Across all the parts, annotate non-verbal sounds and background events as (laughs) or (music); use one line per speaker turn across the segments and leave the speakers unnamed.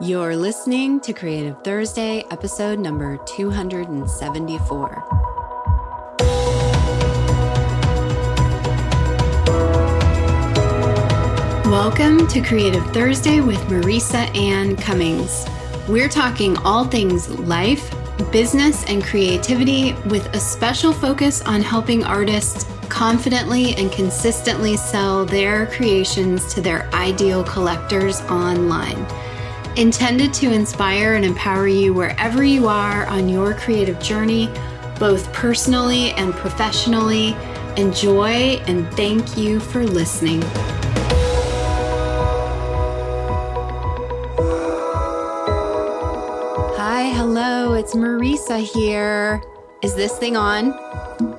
You're listening to Creative Thursday, episode number 274. Welcome to Creative Thursday with Marisa Ann Cummings. We're talking all things life, business, and creativity with a special focus on helping artists confidently and consistently sell their creations to their ideal collectors online intended to inspire and empower you wherever you are on your creative journey, both personally and professionally. Enjoy and thank you for listening. Hi, hello, it's Marisa here. Is this thing on?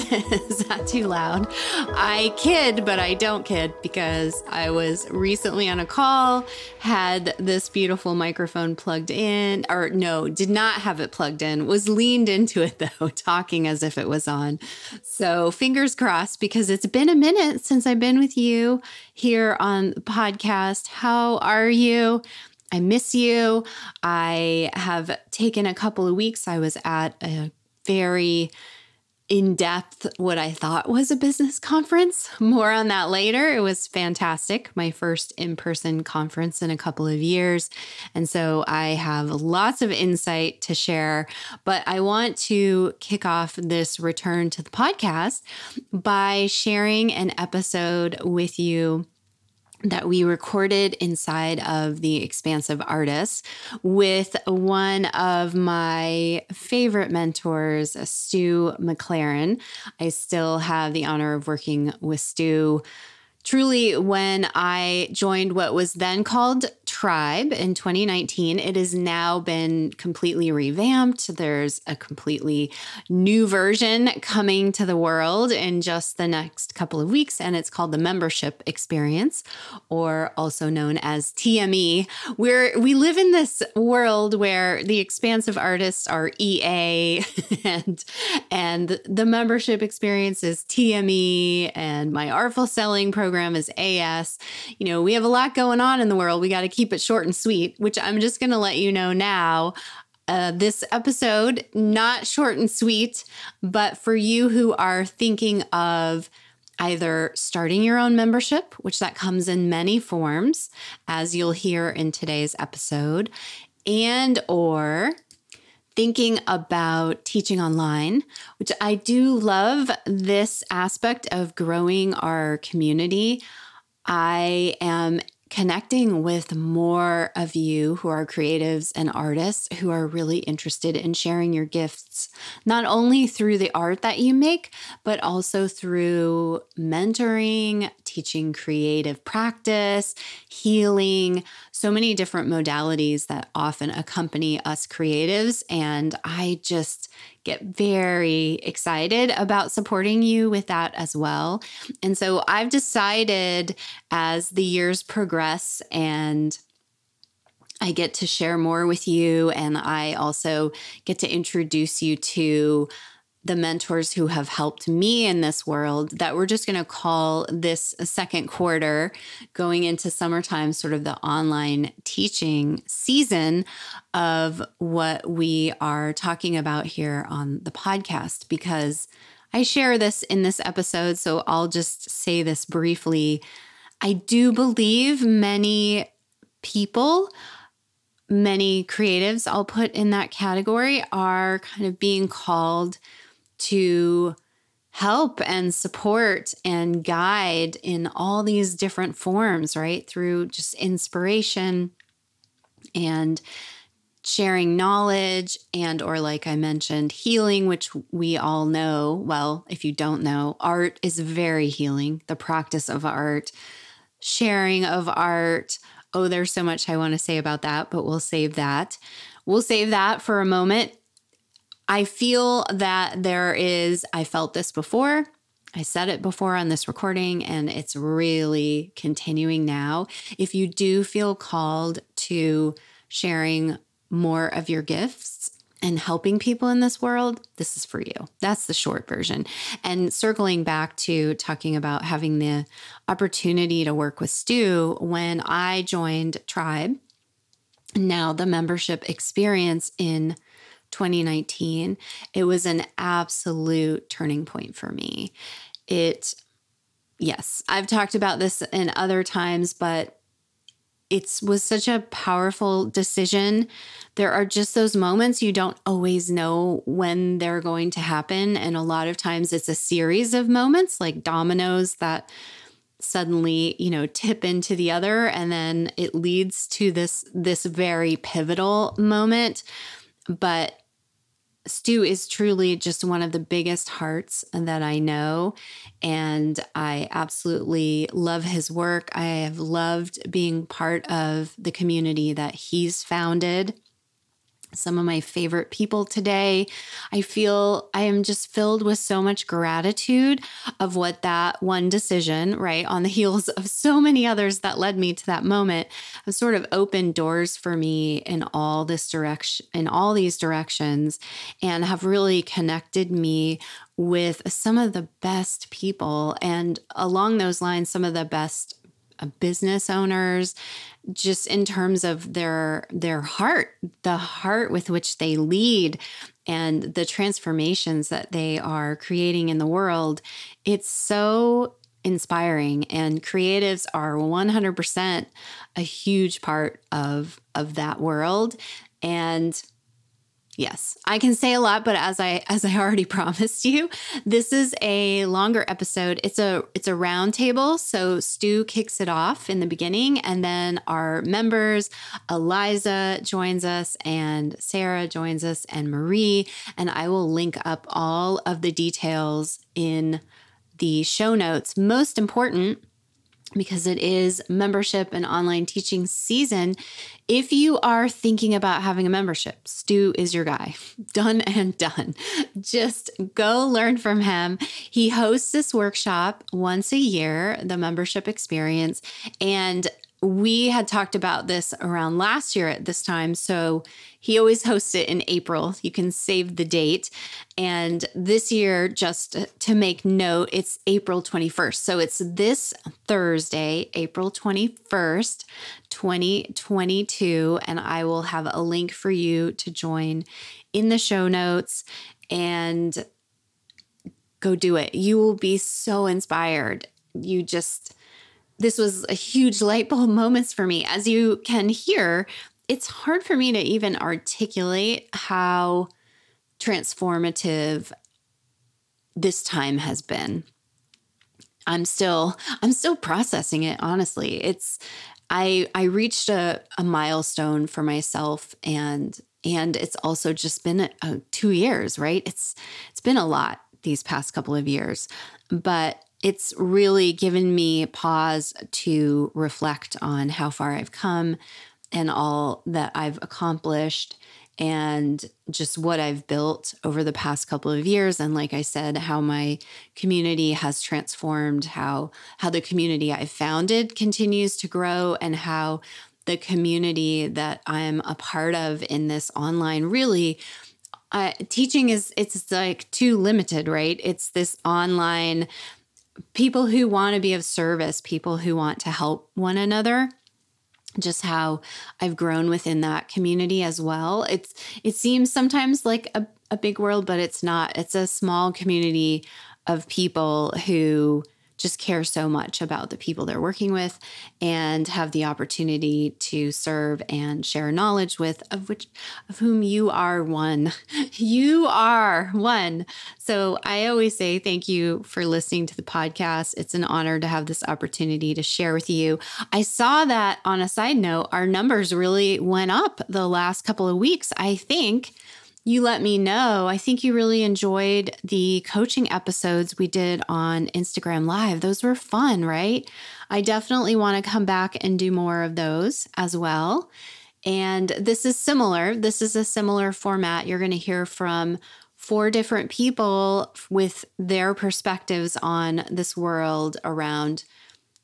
(laughs) is that too loud? I kid, but I don't kid because I was recently on a call, had this beautiful microphone plugged in, or no, did not have it plugged in, was leaned into it (laughs) though, talking as if it was on. So fingers crossed because it's been a minute since I've been with you here on the podcast. How are you? I miss you. I have taken a couple of weeks. I was at a very in depth what I thought was a business conference. More on that later. It was fantastic. My first in person conference in a couple of years. And so I have lots of insight to share. But I want to kick off this return to the podcast by sharing an episode with you that we recorded inside of the expansive artists with one of my favorite mentors stu mclaren. I still have the honor of working with stu. Truly when i joined what was then called Tribe in 2019. It has now been completely revamped. There's a completely new version coming to the world in just the next couple of weeks, and it's called the Membership Experience, or also known as TME. Where we live in this world where the expansive artists are EA (laughs) and and the membership experience is TME and my artful selling program is AS. You know, we have a lot going on in the world. We got to keep it short and sweet, which I'm just going to let you know now. Uh, this episode, not short and sweet, but for you who are thinking of either starting your own membership, which that comes in many forms, as you'll hear in today's episode, and or thinking about teaching online, which I do love this aspect of growing our community. I am connecting with more of you who are creatives and artists who are really interested in sharing your gifts, not only through the art that you make, but also through mentoring, teaching creative practice, healing, so many different modalities that often accompany us creatives. And I just get very excited about supporting you with that as well. And so I've decided as the years progress and I get to share more with you, and I also get to introduce you to the mentors who have helped me in this world that we're just going to call this second quarter going into summertime sort of the online teaching season of what we are talking about here on the podcast because I share this in this episode so I'll just say this briefly. I do believe many people many creatives I'll put in that category are kind of being called to help and support and guide in all these different forms, right? Through just inspiration and sharing knowledge and or like i mentioned healing which we all know. Well if you don't know art is very healing the practice of art sharing of art. Oh there's so much i want to say about that but we'll save that. We'll save that for a moment I feel that there is, I felt this before. I said it before on this recording, and it's really continuing now. If you do feel called to sharing more of your gifts and helping people in this world, this is for you. That's the short version. And circling back to talking about having the opportunity to work with Stu, when I joined Tribe, now the membership experience in 2019, it was an absolute turning point for me. It, yes, I've talked about this in other times, but it was such a powerful decision. There are just those moments you don't always know when they're going to happen. And a lot of times it's a series of moments like dominoes that suddenly you know tip into the other and then it leads to this this very pivotal moment but Stu is truly just one of the biggest hearts that I know. And I absolutely love his work. I have loved being part of the community that he's founded some of my favorite people today. I feel I am just filled with so much gratitude of what that one decision, right, on the (laughs) heels of so many others that led me to that moment, have sort of opened doors for me in all this direction, in all these directions, and have really connected me with some of the best people. And along those lines, some of the best Uh, business owners just in terms of their their heart the heart with which they lead and the transformations that they are creating in the world it's so inspiring. And creatives are 100% a huge part of of that world. And Yes, I can say a lot, but as I (laughs) as I already promised you, this is a longer episode. It's a it's a roundtable. So Stu kicks it off in the beginning, and then our members, Eliza joins us, and Sarah joins us, and Marie, and I will link up all of the details in the show notes. Most important because it is membership and online teaching season. If you are thinking about having a membership, Stu is your guy. (laughs) Done and done. Just go learn from him. He hosts this workshop once a year, the membership experience. And we had talked about this around last year at this time. So he always hosts it in April. You can save the date. And this year, just to make note, it's April 21st. So it's this Thursday, April 21st, 2022. And I will have a link for you to join in the show notes and go do it. You will be so inspired. You just, this was a huge light bulb (laughs) moments for me. As you can hear, it's hard for me to even articulate how transformative this time has been. I'm still I'm still processing it honestly. It's I I reached a, a milestone for myself and and it's also just been a, a 2 years, right? It's it's been a lot these past couple of years. But it's really given me pause to reflect on how far I've come and all that I've accomplished and just what I've built over the past couple of years. And like I said how my community has transformed how how the community I founded continues to grow and how the community that I'm a part of in this online really uh, teaching is it's like too limited right? It's this online people who want to be of service, people who want to help one another. Just how I've grown within that community as well. It's it seems sometimes like a, a big world, but it's not. It's a small community of people who just care so much about the people they're working with and have the opportunity to serve and share knowledge with of which of whom you are one. (laughs) You are one. So i always say thank you for listening to the podcast. It's an honor to have this opportunity to share with you. I saw that on a side note our numbers really went up the last couple of weeks i think you let me know. I think you really enjoyed the coaching episodes we did on Instagram Live. Those were fun, right? I definitely want to come back and do more of those as well. And this is similar. This is a similar format. You're going to hear from four different people with their perspectives on this world around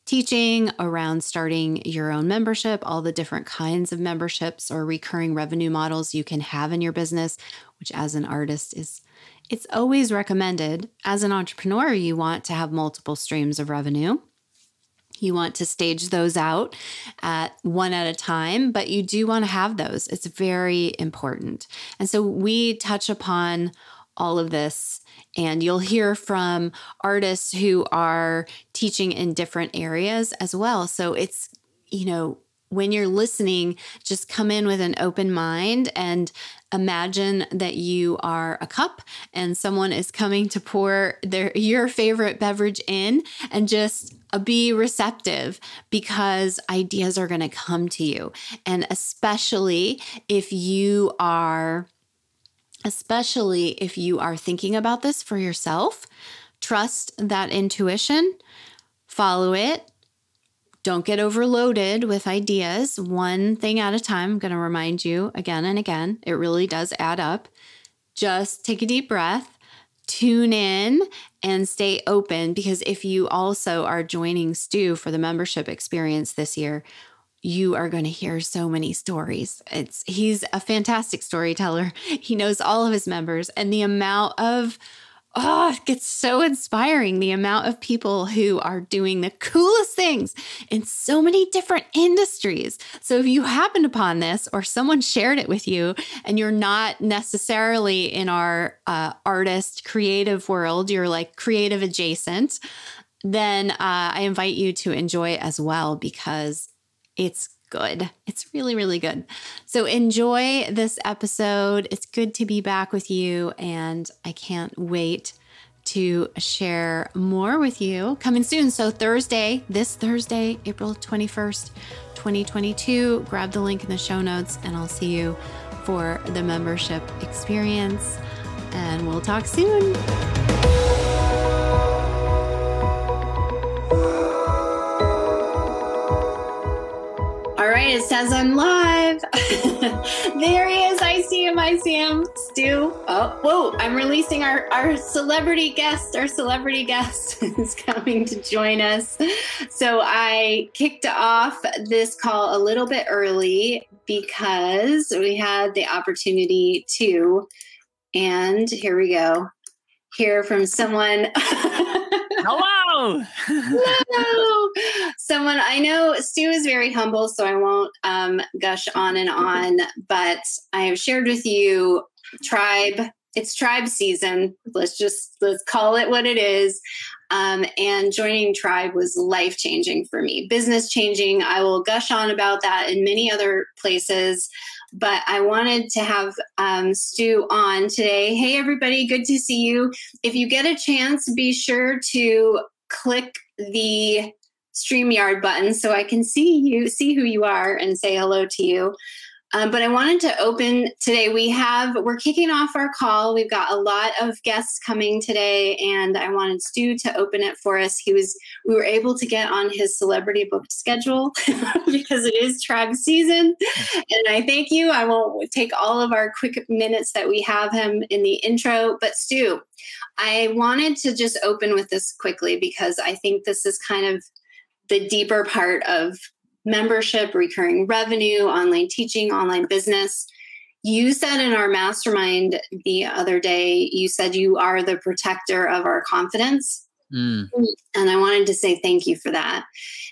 teaching around starting your own membership, all the different kinds of memberships or recurring revenue models you can have in your business, which as an artist is it's always recommended. As an entrepreneur, you want to have multiple streams of revenue. You want to stage those out at one at a time, but you do want to have those. It's very important. And so we touch upon all of this and you'll hear from artists who are teaching in different areas as well. So it's, you know, when you're listening, just come in with an open mind and imagine that you are a cup and someone is coming to pour their your favorite beverage in and just be receptive because ideas are going to come to you and especially if you are especially if you are thinking about this for yourself trust that intuition follow it don't get overloaded with ideas, one thing at a time. I'm going to remind you again and again. It really does add up. Just take a deep breath, tune in, and stay open because if you also are joining Stu for the membership experience this year, you are going to hear so many stories. It's he's a fantastic storyteller. He knows all of his members and the amount of oh, it gets so inspiring the amount of people who are doing the coolest things in so many different industries. So if you happened upon this or someone shared it with you and you're not necessarily in our uh, artist creative world, you're like creative adjacent, then uh, I invite you to enjoy it as well because it's good. It's really, really good. So enjoy this episode. It's good to be back with you, and I can't wait to share more with you coming soon. So, Thursday, this Thursday, April 21st, 2022, grab the link in the show notes, and I'll see you for the membership experience. And we'll talk soon. It says I'm live. (laughs) there he is. I see him. I see him. Stu. Oh, whoa. I'm releasing our, our celebrity guest. Our celebrity guest (laughs) is coming to join us. So I kicked off this call a little bit early because we had the opportunity to. And here we go. Hear from someone. (laughs)
Hello.
Hello. Someone I know, Stu is very humble, so I won't um, gush on and on, but I have shared with you tribe. It's tribe season. Let's just let's call it what it is. Um, and joining tribe was life changing for me, business changing. I will gush on about that in many other places but I wanted to have um, Stu on today. Hey, everybody, good to see you. If you get a chance, be sure to click the StreamYard button so I can see you, see who you are, and say hello to you. Um, but I wanted to open today. We have, we're kicking off our call. We've got a lot of guests coming today, and I wanted Stu to open it for us. He was, we were able to get on his celebrity booked schedule (laughs) because it is tribe season. And I thank you. I won't take all of our quick minutes that we have him in the intro, but Stu, I wanted to just open with this quickly because I think this is kind of the deeper part of membership, recurring revenue, online teaching, online business. You said in our mastermind the other day, you said you are the protector of our confidence. Mm. And I wanted to say thank you for that.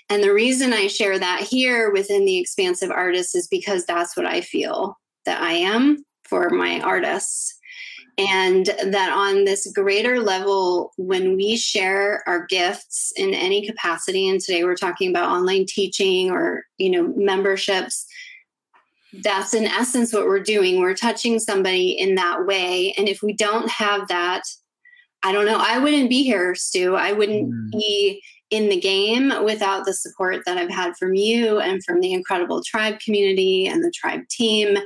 And the reason I share that here within the expansive artist is because that's what I feel that I am for my artists and that on this greater level when we share our gifts in any capacity and today we're talking about online teaching or you know memberships that's in essence what we're doing. We're touching somebody in that way. And if we don't have that i don't know. I wouldn't be here stu. I wouldn't mm. be in the game without the support that i've had from you and from the incredible tribe community and the tribe team.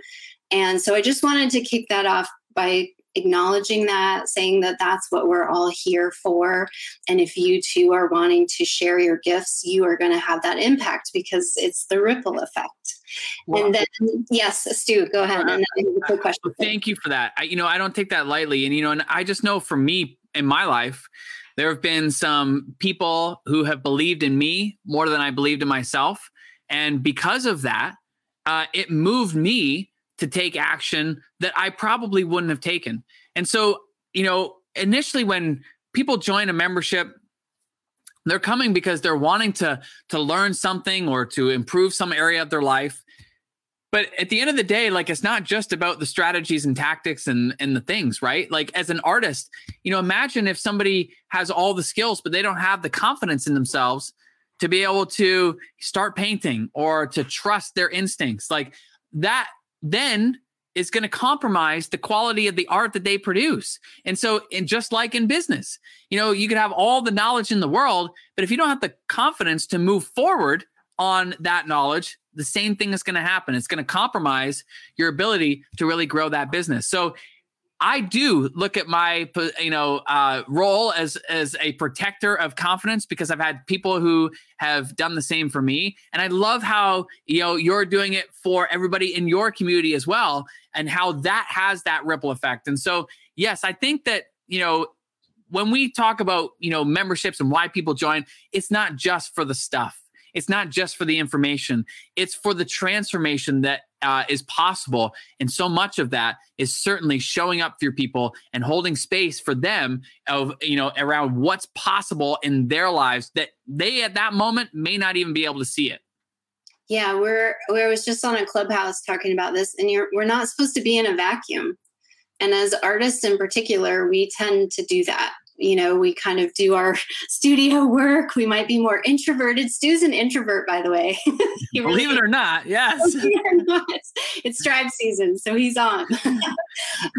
And so i just wanted to kick that off by acknowledging that, saying that that's what we're all here for. And if you too are wanting to share your gifts, you are going to have that impact because it's the ripple effect. And then, yes, Stu, go ahead. And
then question. Thank you for that. I, you know, I don't take that lightly. And, you know, and I just know for me in my life, there have been some people who have believed in me more than I believed in myself. And because of that, uh, it moved me to take action that I probably wouldn't have taken. And so, you know, initially when people join a membership, they're coming because they're wanting to to learn something or to improve some area of their life. But at the end of the day like it's not just about the strategies and tactics and and the things right? Like as an artist you know imagine if somebody has all the skills but they don't have the confidence in themselves to be able to start painting or to trust their instincts. Like that then is going to compromise the quality of the art that they produce. And so, and just like in business, you know, you can have all the knowledge in the world, but if you don't have the confidence to move forward on that knowledge, the same thing is going to happen. It's going to compromise your ability to really grow that business. So I do look at my you know uh, role as as a protector of confidence because I've had people who have done the same for me, and I love how you know you're doing it for everybody in your community as well, and how that has that ripple effect. And so, yes, I think that you know when we talk about you know memberships and why people join, it's not just for the stuff. It's not just for the information. It's for the transformation that uh, is possible. And so much of that is certainly showing up for your people and holding space for them of, you know, around what's possible in their lives that they at that moment may not even be able to see it.
Yeah, we're we was just on a clubhouse talking about this, and you're we're not supposed to be in a vacuum. And as artists in particular, we tend to do that you know, we kind of do our (laughs) studio work. We might be more introverted. Stu's an introvert, by the way. (laughs)
Believe really, it or not, yes. (laughs) Or not,
it's tribe season, so he's on.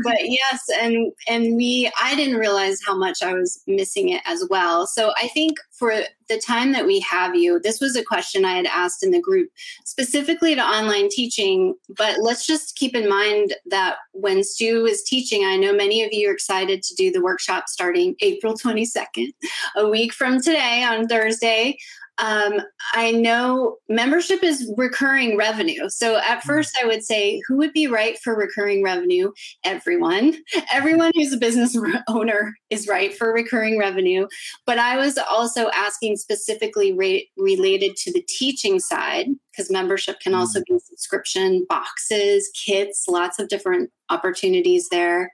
but yes, and and we I didn't realize how much I was missing it as well. So I think for the time that we have you, this was a question I had asked in the group specifically to online teaching. But let's just keep in mind that when Stu is teaching, I know many of you are excited to do the workshop starting April 22nd, a week from today on Thursday. Um, I know membership is recurring revenue. So at mm-hmm. first, I would say, who would be right for recurring revenue? Everyone. (laughs) Everyone who's a business (laughs) owner is right for recurring revenue. But I was also asking specifically re- related to the teaching side, because membership can also mm-hmm. be subscription boxes, kits, lots of different opportunities there.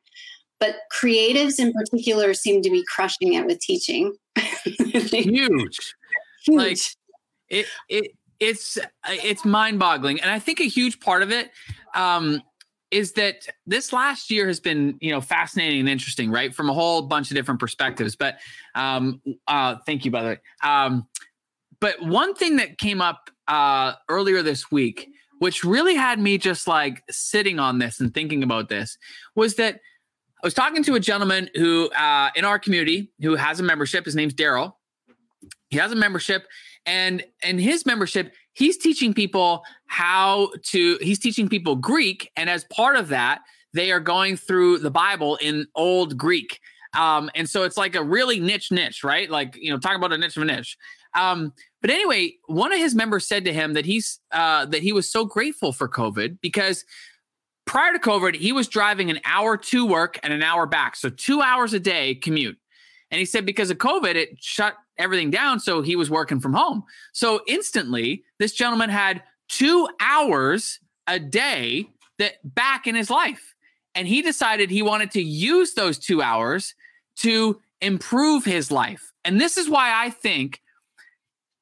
But creatives in particular seem to be crushing it with teaching. (laughs)
Huge. Huge. Like it it it's it's mind-boggling. And I think a huge part of it um is that this last year has been you know fascinating and interesting right? From a whole bunch of different perspectives. But um uh thank you by the way. Um but one thing that came up uh earlier this week which really had me just like sitting on this and thinking about this was that i was talking to a gentleman who uh in our community who has a membership. His name's daryl he has a membership and in his membership he's teaching people how to he's teaching people greek and as part of that they are going through the bible in old greek. Um, and so it's like a really niche niche right? Like you know talk about a niche of a niche. Um, but anyway one of his members said to him that he's uh, that he was so grateful for covid because prior to covid he was driving an hour to work and an hour back. So two hours a day commute. And he said because of COVID, it shut everything down. So he was working from home. So instantly, this gentleman had two hours a day that back in his life. And he decided he wanted to use those two hours to improve his life. And this is why I think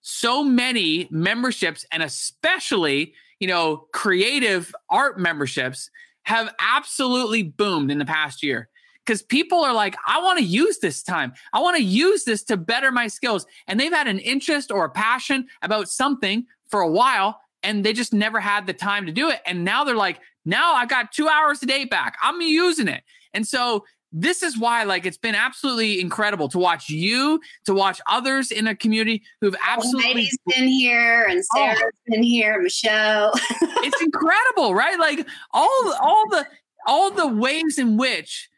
so many memberships and especially, you know, creative art memberships have absolutely boomed in the past year because people are like, I want to use this time. I want to use this to better my skills. And they've had an interest or a passion about something for a while and they just never had the time to do it. And now they're like, now I've got two hours a day back. I'm using it. And so this is why like it's been absolutely incredible to watch you to watch others in a community who've oh, absolutely
Heidi's been here and oh. Sarah's oh. been here Michelle
it's incredible right like all all the all the ways in which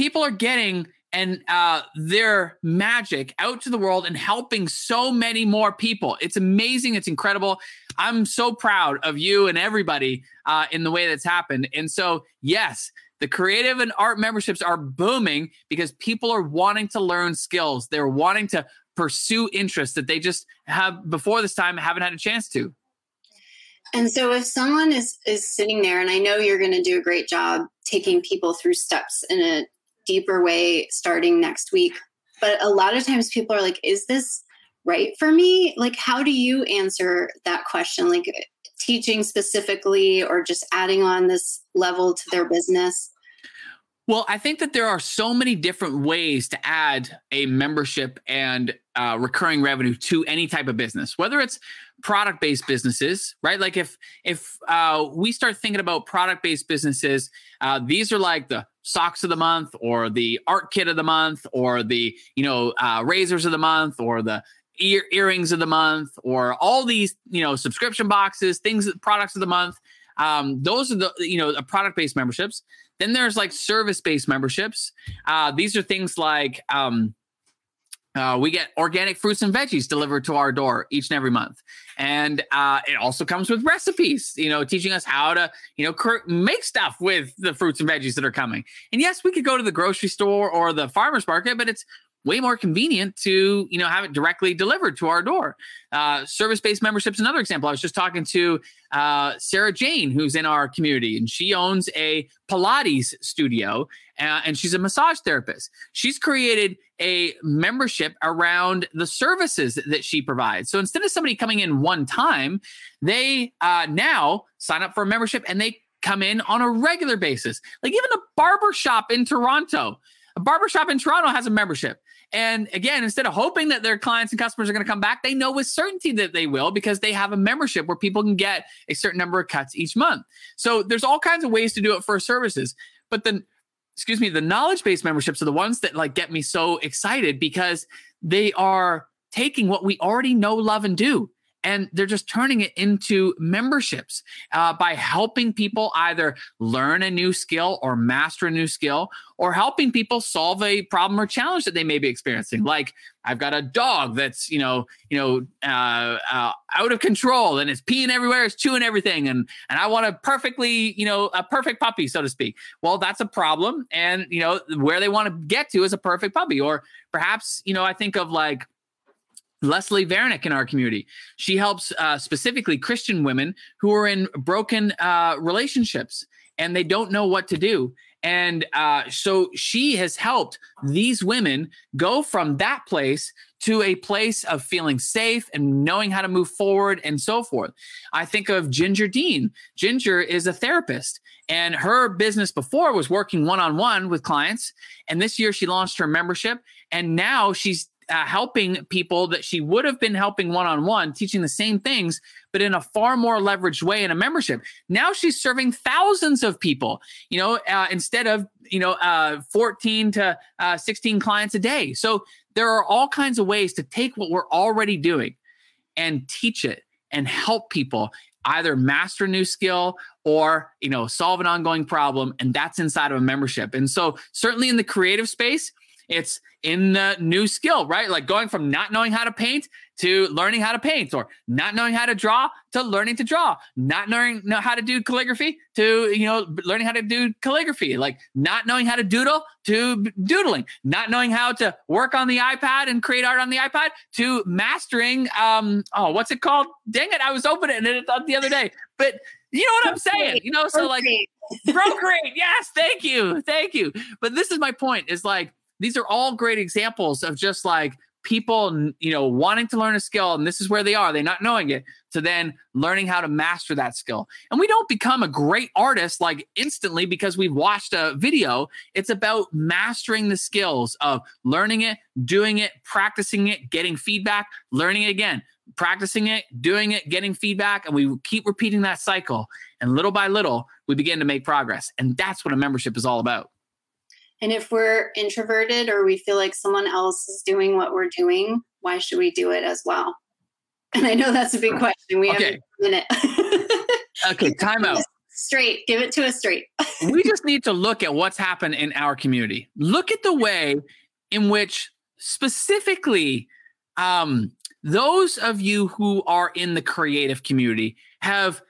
people are getting and uh, their magic out to the world and helping so many more people. It's amazing. It's incredible. I'm so proud of you and everybody uh, in the way that's happened. And so, yes, the creative and art memberships are booming because people are wanting to learn skills. They're wanting to pursue interests that they just have before this time haven't had a chance to.
And so if someone is is sitting there and I know you're going to do a great job taking people through steps in a deeper way starting next week. But a lot of times people are like, is this right for me? Like, how do you answer that question? Like, teaching specifically or just adding on this level to their business?
Well, I think that there are so many different ways to add a membership and uh, recurring revenue to any type of business, whether it's product based businesses, right? Like if if uh, we start thinking about product based businesses, uh, these are like the socks of the month, or the art kit of the month, or the you know uh, razors of the month, or the ear- earrings of the month, or all these you know subscription boxes, things, products of the month. Um, those are the you know product based memberships. Then there's like service based memberships. Uh, these are things like um, uh, we get organic fruits and veggies delivered to our door each and every month, and uh, it also comes with recipes. You know, teaching us how to you know make stuff with the fruits and veggies that are coming. And yes, we could go to the grocery store or the farmers market, but it's way more convenient to you know have it directly delivered to our door. Uh, service-based memberships another example. I was just talking to uh, sarah jane who's in our community and she owns a pilates studio uh, and she's a massage therapist. She's created a membership around the services that she provides. So instead of somebody coming in one time they uh, now sign up for a membership and they come in on a regular basis like even a barber shop in toronto a barbershop in Toronto has a membership. And again, instead of hoping that their clients and customers are going to come back, they know with certainty that they will because they have a membership where people can get a certain number of cuts each month. So there's all kinds of ways to do it for services. But then, excuse me, the knowledge based memberships are the ones that like get me so excited because they are taking what we already know, love, and do and they're just turning it into memberships uh, by helping people either learn a new skill or master a new skill or helping people solve a problem or challenge that they may be experiencing. Like i've got a dog that's you know you know uh, uh, out of control and it's peeing everywhere it's chewing everything and and i want a perfectly you know a perfect puppy so to speak. Well that's a problem and you know where they want to get to is a perfect puppy. Or perhaps you know i think of like Leslie Vernick in our community. She helps uh, specifically Christian women who are in broken uh, relationships and they don't know what to do. And uh, so she has helped these women go from that place to a place of feeling safe and knowing how to move forward and so forth. I think of Ginger Dean. Ginger is a therapist, and her business before was working one on one with clients. And this year she launched her membership, and now she's uh, helping people that she would have been helping one on one, teaching the same things, but in a far more leveraged way in a membership. Now she's serving thousands of people, you know, uh, instead of, you know, uh, 14 to uh, 16 clients a day. So there are all kinds of ways to take what we're already doing and teach it and help people either master a new skill or you know solve an ongoing problem and that's inside of a membership and so certainly in the creative space it's in the new skill, right? Like going from not knowing how to paint to learning how to paint, or not knowing how to draw to learning to draw, not knowing know how to do calligraphy to you know learning how to do calligraphy, like not knowing how to doodle to doodling, not knowing how to work on the iPad and create art on the iPad to mastering um oh what's it called? Dang it, I was opening it the other day, but you know what I'm saying? You know, so like (laughs) Procreate. Yes, thank you. Thank you. But this is my point is like these are all great examples of just like people you know wanting to learn a skill and this is where they are they're not knowing it to then learning how to master that skill. And we don't become a great artist like instantly because we've watched a video. It's about mastering the skills of learning it doing it practicing it getting feedback learning it again practicing it doing it getting feedback and we keep repeating that cycle. And little by little we begin to make progress. And that's what a membership is all about
and if we're introverted or we feel like someone else is doing what we're doing, why should we do it as well? (laughs) And I know that's a big question. We okay. have a minute.
okay, time out.
Straight, give it to us straight.
we (laughs) just need to look at what's happened in our community. Look at the way in which specifically um, those of you who are in the creative community have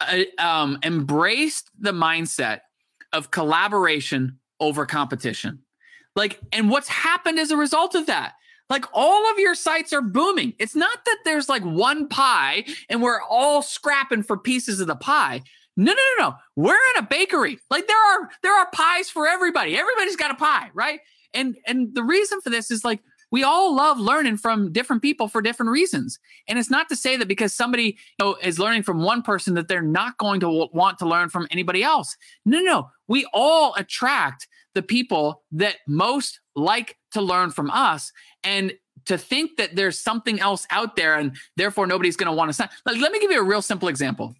uh, um, embraced the mindset of collaboration over competition. Like, and what's happened as a result of that? Like all of your sites are booming. It's not that there's like one pie and we're all scrapping for pieces of the pie. No, no, no, no. We're in a bakery. Like there are there are pies for everybody. Everybody's got a pie, right? And and the reason for this is like we all love learning from different people for different reasons. And it's not to say that because somebody you know, is learning from one person that they're not going to want to learn from anybody else. No, no, we all attract the people that most like to learn from us. And to think that there's something else out there and therefore nobody's going to want to sign. Like, let me give you a real simple example.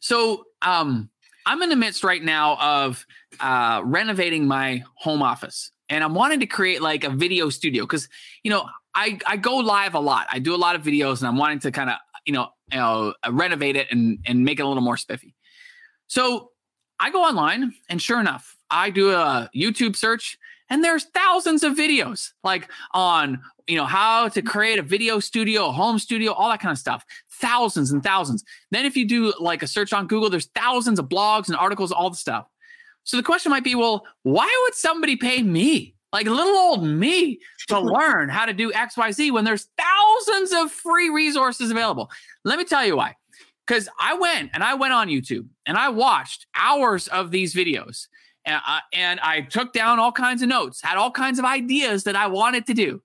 So, um, I'm in the midst right now of uh, renovating my home office, and I'm wanting to create like a video studio because you know I I go live a lot. I do a lot of videos, and I'm wanting to kind of you know you know renovate it and and make it a little more spiffy. So I go online, and sure enough, I do a YouTube search, and there's thousands of videos like on you know how to create a video studio, a home studio, all that kind of stuff thousands and thousands. Then if you do like a search on Google, there's thousands of blogs and articles, all the stuff. So the question might be, well, why would somebody pay me, like little old me, to learn how to do XYZ when there's thousands of free resources available? Let me tell you why. Because I went and I went on YouTube and I watched hours of these videos and I, and I took down all kinds of notes, had all kinds of ideas that I wanted to do.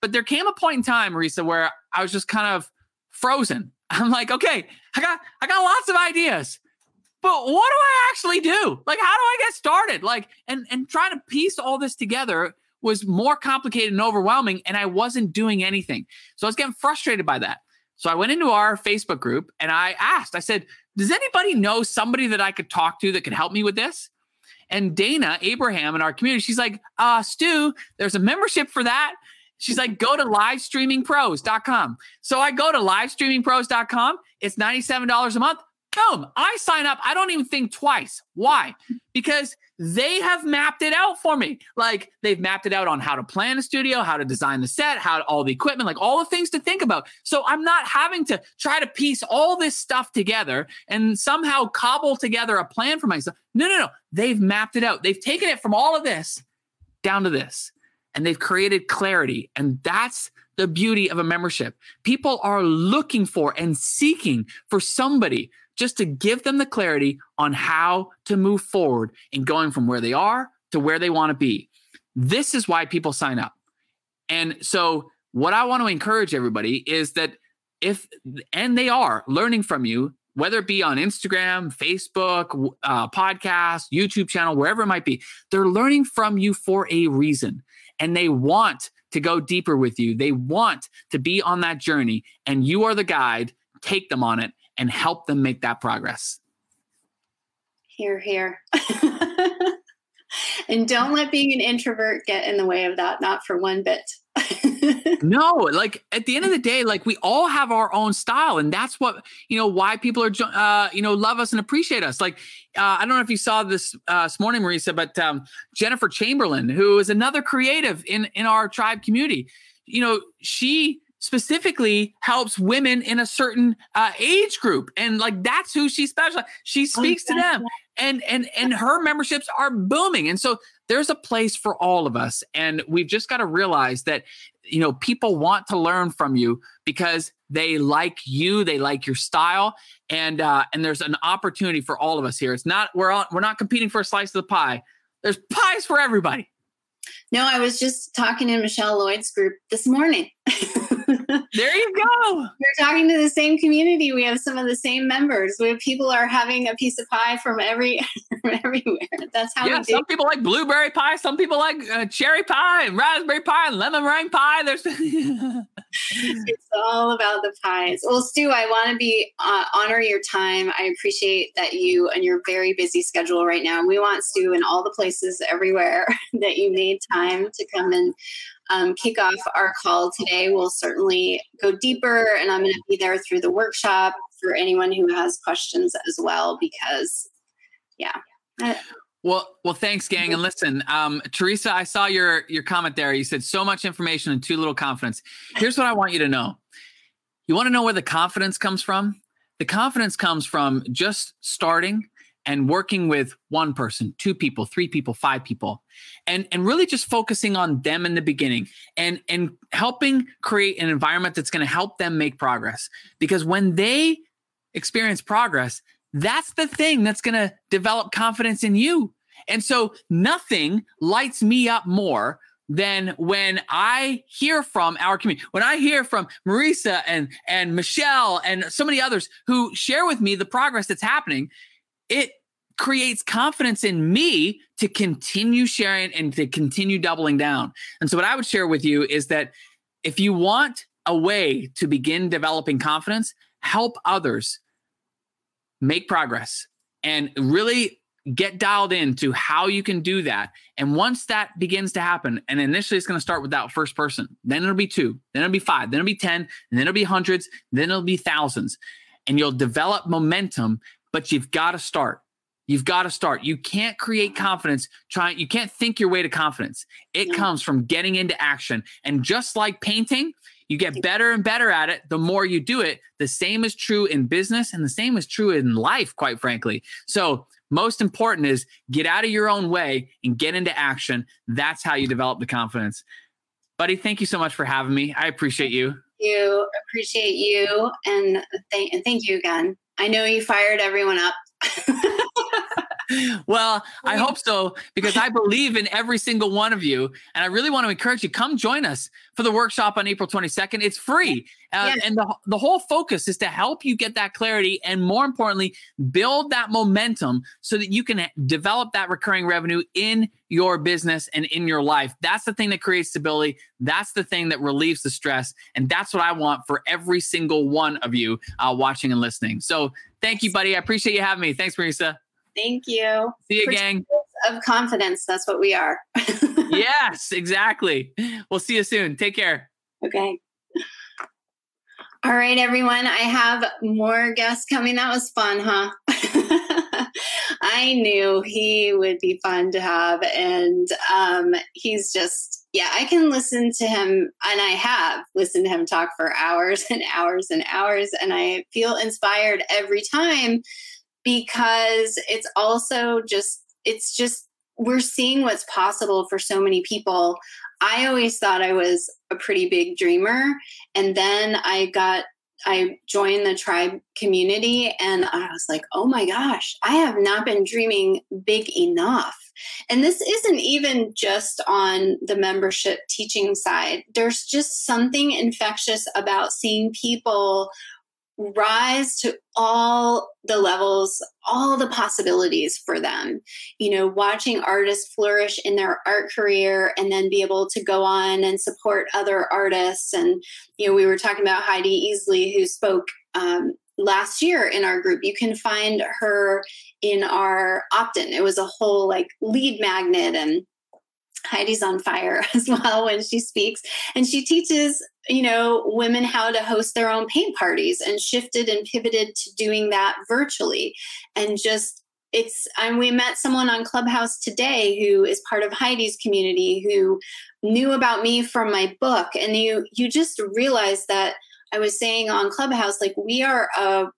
But there came a point in time, Marisa, where I was just kind of frozen. (laughs) I'm like, okay, I got I got lots of ideas. But what do I actually do? Like how do I get started? Like and and trying to piece all this together was more complicated and overwhelming and I wasn't doing anything. So I was getting frustrated by that. So I went into our Facebook group and I asked, I said, does anybody know somebody that I could talk to that could help me with this? And Dana Abraham in our community, she's like, uh, Stu, there's a membership for that. She's like, go to livestreamingpros.com. So I go to livestreamingpros.com. It's $97 a month. I sign up. I don't even think twice. Why? Because they have mapped it out for me. Like they've mapped it out on how to plan a studio, how to design the set, how to, all the equipment, like all the things to think about. So I'm not having to try to piece all this stuff together and somehow cobble together a plan for myself. No, no, no. They've mapped it out. They've taken it from all of this down to this and they've created clarity. And that's the beauty of a membership. People are looking for and seeking for somebody just to give them the clarity on how to move forward in going from where they are to where they want to be. This is why people sign up. And so, what I want to encourage everybody is that if, and they are learning from you, whether it be on Instagram, Facebook, uh, podcast, YouTube channel, wherever it might be, they're learning from you for a reason and they want to go deeper with you. They want to be on that journey, and you are the guide. Take them on it and help them make that progress.
Here, here. (laughs) and don't let being an introvert get in the way of that, not for one bit. (laughs)
no, like at the end of the day, like we all have our own style, and that's what you know why people are uh, you know love us and appreciate us. Like uh, I don't know if you saw this uh, this morning, Marisa, but um, Jennifer Chamberlain, who is another creative in in our tribe community, you know, she specifically helps women in a certain uh, age group. And like that's who she specializes she speaks to them. And and and her memberships are booming. And so there's a place for all of us. And we've just got to realize that you know people want to learn from you because they like you they like your style. And uh and there's an opportunity for all of us here. It's not we're all we're not competing for a slice of the pie. There's pies for everybody.
No i was just talking in michelle lloyd's group this morning (laughs)
there you go.
We're talking to the same community. We have some of the same members. We have people are having a piece of pie from every (laughs) from everywhere. That's how.
Yeah, some people like blueberry pie. Some people like uh, cherry pie and raspberry pie and lemon meringue pie. There's. (laughs)
it's all about the pies. Well, Stu, I want to be uh, honor your time. I appreciate that you and your very busy schedule right now. We want Stu in all the places everywhere (laughs) that you made time to come and um, kick off our call today. We'll certainly go deeper, and I'm going to be there through the workshop for anyone who has questions as well. Because, yeah.
Well, well, thanks, gang. And listen, um, Teresa, I saw your your comment there. You said so much information and too little confidence. Here's what I want you to know. You want to know where the confidence comes from? The confidence comes from just starting and working with one person, two people, three people, five people, and and really just focusing on them in the beginning and and helping create an environment that's going to help them make progress. Because when they experience progress, that's the thing that's going to develop confidence in you. And so nothing lights me up more than when I hear from our community. When I hear from Marisa and and Michelle and so many others who share with me the progress that's happening, it creates confidence in me to continue sharing and to continue doubling down. And so what I would share with you is that if you want a way to begin developing confidence, help others make progress and really get dialed into how you can do that. And once that begins to happen, and initially it's going to start with that first person, then it'll be two, then it'll be five, then it'll be 10, and then it'll be hundreds, then it'll be thousands. And you'll develop momentum, but you've got to start. You've got to start. You can't create confidence trying, you can't think your way to confidence. It comes from getting into action. And just like painting, you get better and better at it the more you do it. The same is true in business and the same is true in life, quite frankly. So, most important is get out of your own way and get into action. That's how you develop the confidence. Buddy, thank you so much for having me. I appreciate you.
You appreciate you and thank and thank you again. I know you fired everyone up. (laughs)
well, I hope so because I believe in every single one of you. And I really want to encourage you come join us for the workshop on April 22nd. It's free. Uh, yes. And the, the whole focus is to help you get that clarity and more importantly, build that momentum so that you can develop that recurring revenue in your business and in your life. That's the thing that creates stability. That's the thing that relieves the stress. And that's what I want for every single one of you uh, watching and listening. So thank you, buddy. I appreciate you having me. Thanks, Marisa.
Thank you.
See you, gang.
Of confidence. That's what we are. (laughs)
yes, exactly. We'll see you soon. Take care.
Okay. All right, everyone. I have more guests coming. That was fun, huh? (laughs) I knew he would be fun to have. And um, he's just, yeah, I can listen to him, and I have listened to him talk for hours and hours and hours. And I feel inspired every time because it's also just it's just we're seeing what's possible for so many people. I always thought I was a pretty big dreamer and then I got I joined the tribe community and I was like, oh my gosh, I have not been dreaming big enough. And this isn't even just on the membership teaching side. There's just something infectious about seeing people rise to all the levels, all the possibilities for them. You know, watching artists flourish in their art career and then be able to go on and support other artists. And, you know, we were talking about Heidi Easley, who spoke um, last year in our group. You can find her in our opt in. It was a whole like lead magnet and Heidi's on fire (laughs) as well when she speaks. And she teaches, you know, women how to host their own paint parties and shifted and pivoted to doing that virtually. And just it's and we met someone on Clubhouse today who is part of Heidi's community who knew about me from my book. And you you just realize that I was saying on Clubhouse, like we are a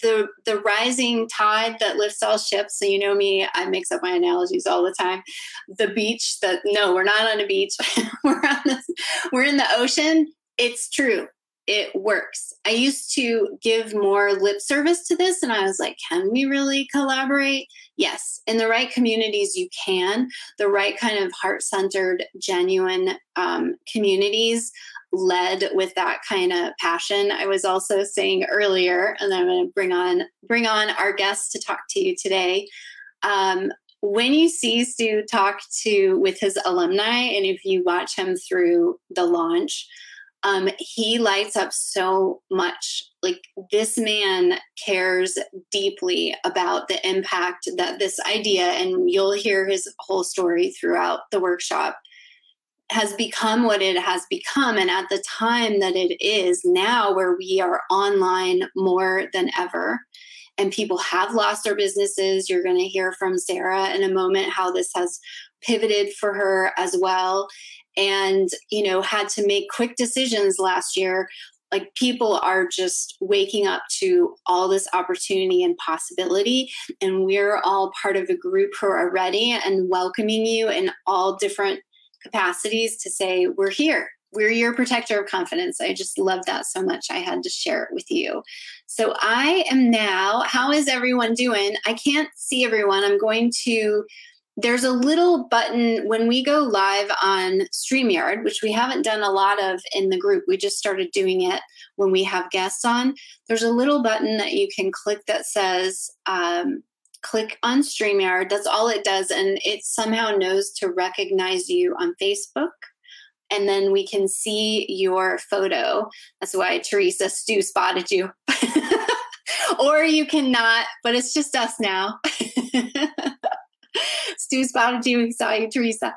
the the rising tide that lifts all ships. So you know me, I mix up my analogies all the time. The beach that no, we're not on a beach. (laughs) we're on this, we're in the ocean. It's true. It works. I used to give more lip service to this and I was like, can we really collaborate? Yes. In the right communities, you can. The right kind of heart centered, genuine um, communities led with that kind of passion. I was also saying earlier, and I'm going to bring on bring on our guest to talk to you today. Um, when you see Stu talk to with his alumni, and if you watch him through the launch, um, he lights up so much. Like this man cares deeply about the impact that this idea, and you'll hear his whole story throughout the workshop has become what it has become and at the time that it is now where we are online more than ever and people have lost their businesses you're going to hear from sarah in a moment how this has pivoted for her as well and you know had to make quick decisions last year like people are just waking up to all this opportunity and possibility and we're all part of a group who are ready and welcoming you in all different capacities to say, We're here. We're your protector of confidence. I just love that so much. I had to share it with you. So I am now, how is everyone doing? I can't see everyone. I'm going to there's a little button when we go live on StreamYard, which we haven't done a lot of in the group. We just started doing it when we have guests on. There's a little button that you can click that says, um, click on StreamYard. That's all it does. And it somehow knows to recognize you on Facebook. And then we can see your photo. That's why Teresa Stu spotted you. (laughs) or you cannot, but it's just us now. (laughs) (laughs) Stu spotted you. We saw you, Teresa.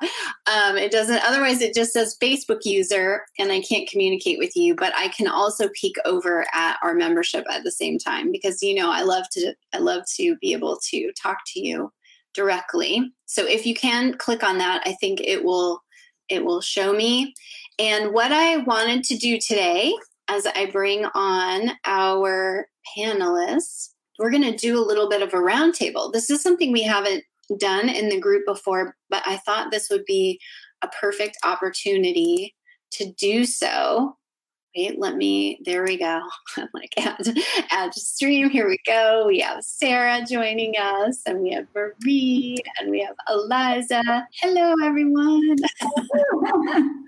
Um, it doesn't. Otherwise, it just says Facebook user, and I can't communicate with you. But I can also peek over at our membership at the same time because you know I love to. I love to be able to talk to you directly. So if you can click on that, I think it will. It will show me. And what I wanted to do today, as I bring on our panelists, we're going to do a little bit of a roundtable. This is something we haven't done in the group before, but I thought this would be a perfect opportunity to do so. Wait, let me, there we go. (laughs) I'm like, add, add stream. Here we go. We have Sarah joining us, and we have Marie, and we have Eliza. Hello, everyone. (laughs)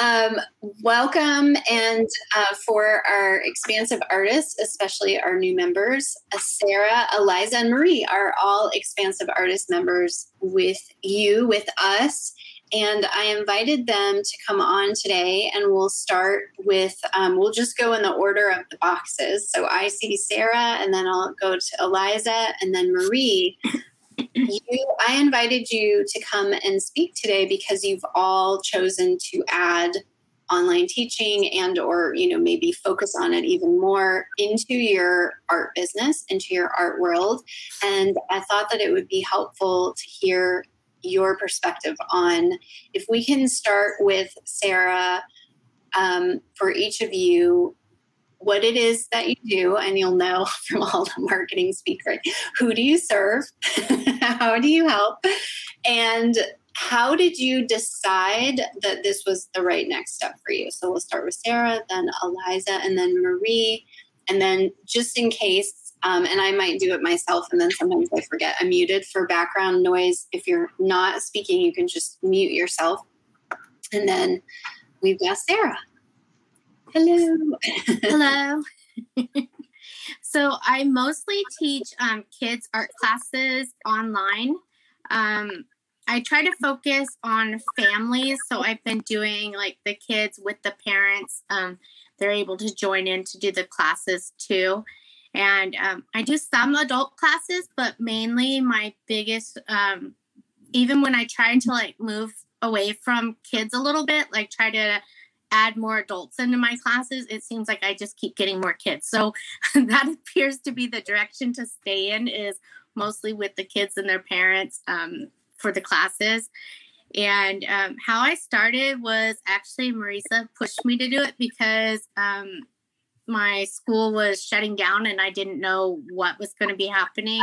Um, welcome, and uh, for our expansive artists, especially our new members, uh, Sarah, Eliza, and Marie are all expansive artist members with you, with us. And I invited them to come on today, and we'll start with, um, we'll just go in the order of the boxes. So I see Sarah, and then I'll go to Eliza, and then Marie you i invited you to come and speak today because you've all chosen to add online teaching and or you know maybe focus on it even more into your art business into your art world. And i thought that it would be helpful to hear your perspective on if we can start with sarah um, for each of you what it is that you do, and you'll know (laughs) from all the marketing speak, right? Who do you serve? (laughs) how do you help? And how did you decide that this was the right next step for you? So we'll start with Sarah, then Eliza, and then Marie. And then just in case, um, and I might do it myself, and then sometimes I forget, I'm muted for background noise. If you're not speaking, you can just mute yourself. And then we've got Sarah.
Hello. Hello. (laughs) so I mostly teach um, kids art classes online. Um, I try to focus on families. So I've been doing like the kids with the parents. Um, they're able to join in to do the classes too. And um, I do some adult classes, but mainly my biggest, um, even when I try to like move away from kids a little bit, like try to add more adults into my classes, it seems like I just keep getting more kids. So (laughs) that appears to be the direction to stay in is mostly with the kids and their parents um, for the classes. And um, how I started was actually Marisa pushed me to do it because um, my school was shutting down and I didn't know what was going to be happening.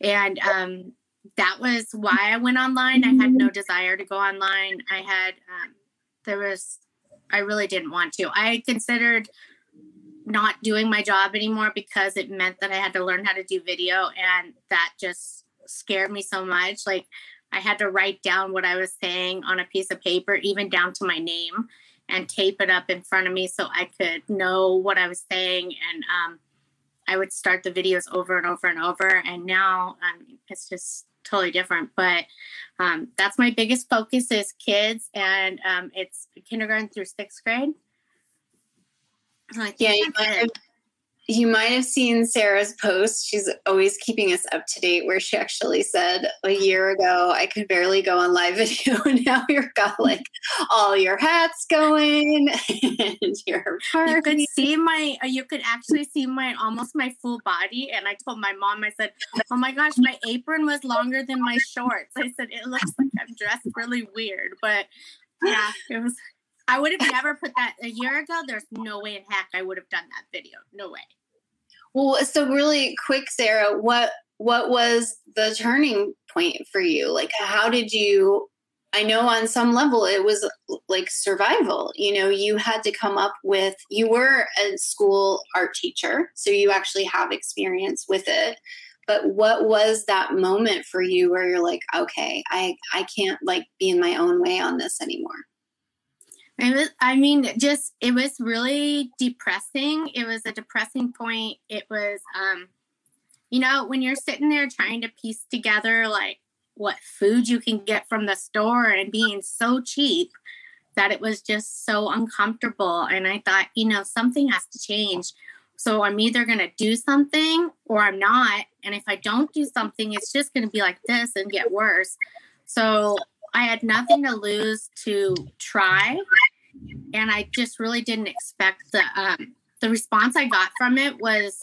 And um, that was why I went online. I had no desire to go online. I had, um, there was I really didn't want to. I considered not doing my job anymore because it meant that I had to learn how to do video and that just scared me so much. Like I had to write down what I was saying on a piece of paper, even down to my name, and tape it up in front of me so I could know what I was saying. And um, I would start the videos over and over and over. And now um, it's just totally different. But um, that's my biggest focus is kids, and um, it's kindergarten through sixth grade.
yeah, you might, have, you might have seen Sarah's post. She's always keeping us up to date. Where she actually said a year ago, "I could barely go on live (laughs) video," and now you've got like all your hats going (laughs) and
your party. You could see my. Uh, you could actually see my almost my full body. And I told my mom, I said, "Oh my gosh, my apron was longer than my shorts." I said, "It looks like I'm dressed really weird," but yeah, it was. I would have never put that a year ago. There's no way in heck I would have done that video. No way.
Well, so really quick, Sarah, what what was the turning point for you? Like, how did you? I know on some level it was like survival. You know, you had to come up with. You were a school art teacher, so you actually have experience with it. but what was that moment for you where you're like, okay, I I can't like be in my own way on this anymore?
It was, I mean, just it was really depressing. It was a depressing point. It was, um, you know, when you're sitting there trying to piece together like what food you can get from the store and being so cheap that it was just so uncomfortable. And I thought, you know, something has to change. So I'm either going to do something or I'm not. And if I don't do something, it's just going to be like this and get worse. So I had nothing to lose to try. And I just really didn't expect the um, the response I got from it was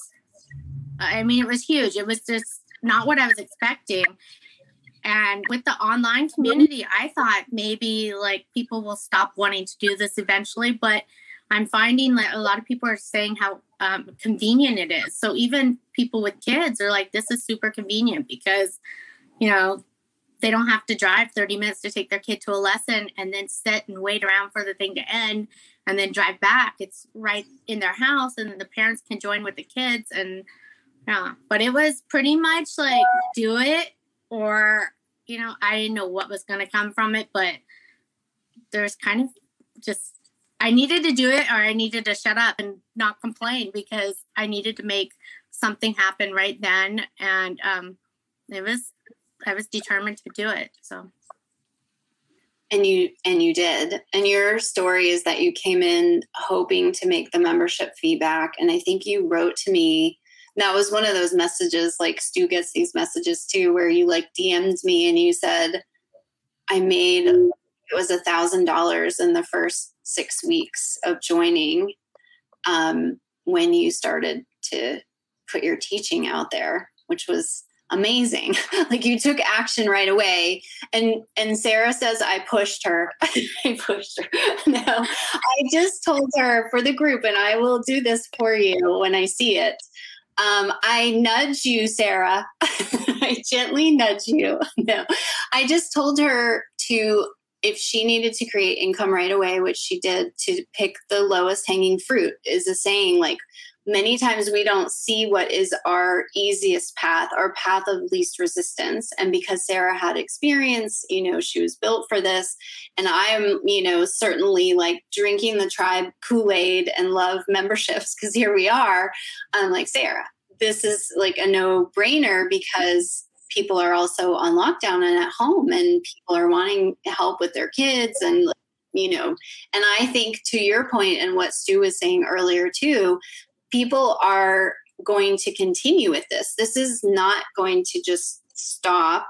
I mean it was huge. It was just not what I was expecting. And with the online community, I thought maybe like people will stop wanting to do this eventually, but I'm finding that a lot of people are saying how um, convenient it is. So even people with kids are like, this is super convenient because, you know, they don't have to drive 30 minutes to take their kid to a lesson and then sit and wait around for the thing to end and then drive back. It's right in their house and the parents can join with the kids and yeah. But it was pretty much like do it or you know, I didn't know what was gonna come from it, but there's kind of just I needed to do it or I needed to shut up and not complain because I needed to make something happen right then. And um, it was I was determined to do it. So
and you and you did and your story is that you came in hoping to make the membership feedback and i think you wrote to me that was one of those messages like stu gets these messages too where you like dm'd me and you said i made it was a thousand dollars in the first six weeks of joining um, when you started to put your teaching out there which was amazing. (laughs) Like you took action right away. And and sarah says i pushed her. (laughs) I pushed her. (laughs) No i just told her for the group and i will do this for you when i see it. Um, i nudge you sarah. I gently nudge you. No i just told her to if she needed to create income right away which she did to pick the lowest hanging fruit is a saying like many times we don't see what is our easiest path, our path of least resistance. And because Sarah had experience, you know, she was built for this. And I'm, you know, certainly like drinking the tribe Kool Aid and love memberships because here we are. I'm like, Sarah, this is like a no brainer because people are also on lockdown and at home and people are wanting help with their kids and you know and i think to your point and what stu was saying earlier too people are going to continue with this. This is not going to just stop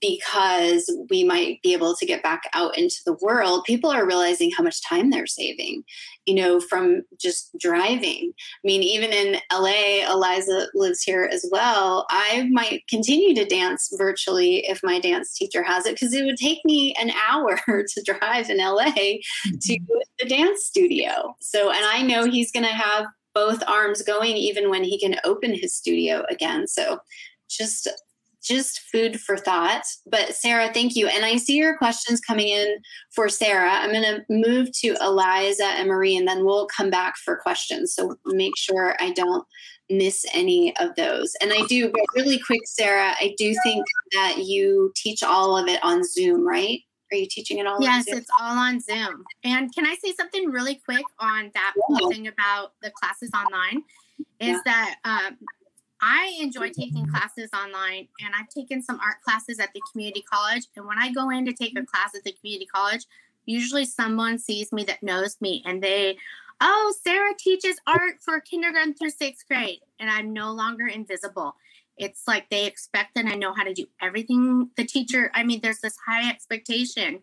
because we might be able to get back out into the world. People are realizing how much time they're saving, you know, from just driving. I mean, even in LA, Eliza lives here as well. I might continue to dance virtually if my dance teacher has it, because it would take me an hour (laughs) to drive in LA mm-hmm. to the dance studio. So, and I know he's going to have both arms going even when he can open his studio again. So just just food for thought. But Sarah, thank you. And I see your questions coming in for Sarah. I'm going to move to Eliza and Marie, and then we'll come back for questions. So make sure I don't miss any of those. And I do, but really quick, Sarah, I do think that you teach all of it on Zoom, right? Are you teaching it all?
Yes, it's all on Zoom. And can I say something really quick on that yeah. thing about the classes online? Is yeah. that um, I enjoy taking classes online, and I've taken some art classes at the community college. And when I go in to take a class at the community college, usually someone sees me that knows me, and they, oh, Sarah teaches art for kindergarten through sixth grade, and I'm no longer invisible it's like they expect that I know how to do everything the teacher. I mean, there's this high expectation.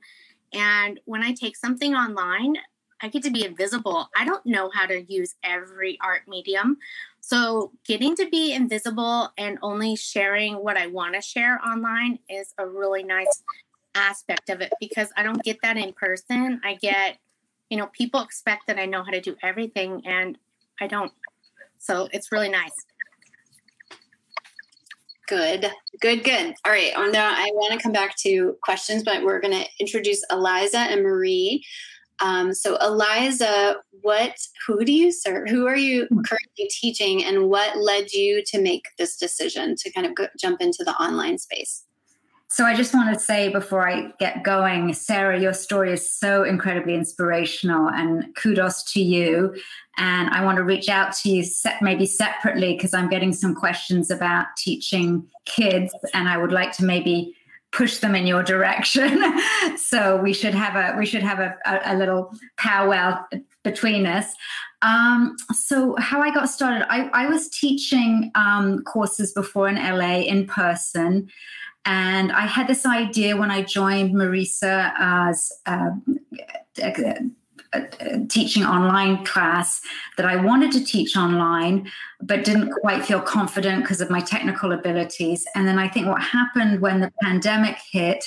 And when I take something online, I get to be invisible. I don't know how to use every art medium. So, getting to be invisible and only sharing what I want to share online is a really nice aspect of it because I don't get that in person. I get, you know, people expect that I know how to do everything and I don't. So, it's really nice.
Good, good, good. All right. On I want to come back to questions, but we're going to introduce Eliza and Marie. Um, so, Eliza, what, who do you serve? Who are you hmm. currently teaching, and what led you to make this decision to kind of go, jump into the online space?
So I just want to say before I get going, Sarah, your story is so incredibly inspirational and kudos to you. And I want to reach out to you maybe separately because I'm getting some questions about teaching kids and I would like to maybe push them in your direction. (laughs) so we should have a we should have a, a, a little powwow between us. Um, so how I got started, I, I was teaching um, courses before in LA in person. And I had this idea when I joined Marisa as um, a, a, a teaching online class that I wanted to teach online, but didn't quite feel confident because of my technical abilities. And then I think what happened when the pandemic hit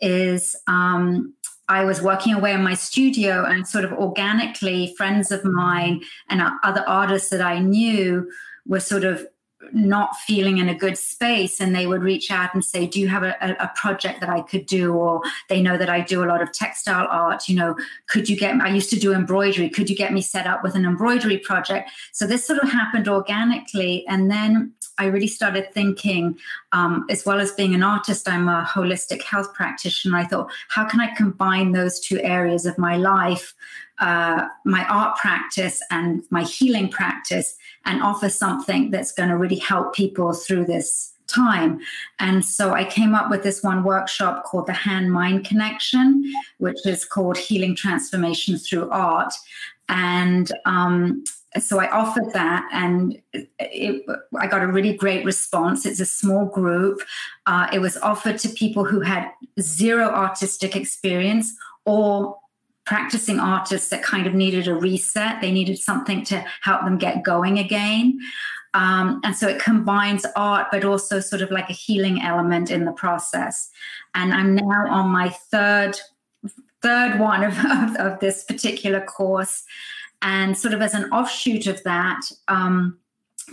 is um, I was working away in my studio, and sort of organically, friends of mine and other artists that I knew were sort of not feeling in a good space and they would reach out and say do you have a, a, project that i could do? Or they know that i do a lot of textile art you know could you get i used to do embroidery. Could you get me set up with an embroidery project? So this sort of happened organically and then i really started thinking um, as well as being an artist i'm a holistic health practitioner i thought how can i combine those two areas of my life uh, my art practice and my healing practice and offer something that's going to really help people through this time. And so I came up with this one workshop called the Hand Mind Connection, which is called Healing Transformation Through Art. And um, so I offered that, and it, I got a really great response. It's a small group. Uh, it was offered to people who had zero artistic experience or practicing artists that kind of needed a reset. They needed something to help them get going again. Um, and so it combines art, but also sort of like a healing element in the process. And I'm now on my third third one of, of, of this particular course. And sort of as an offshoot of that, um,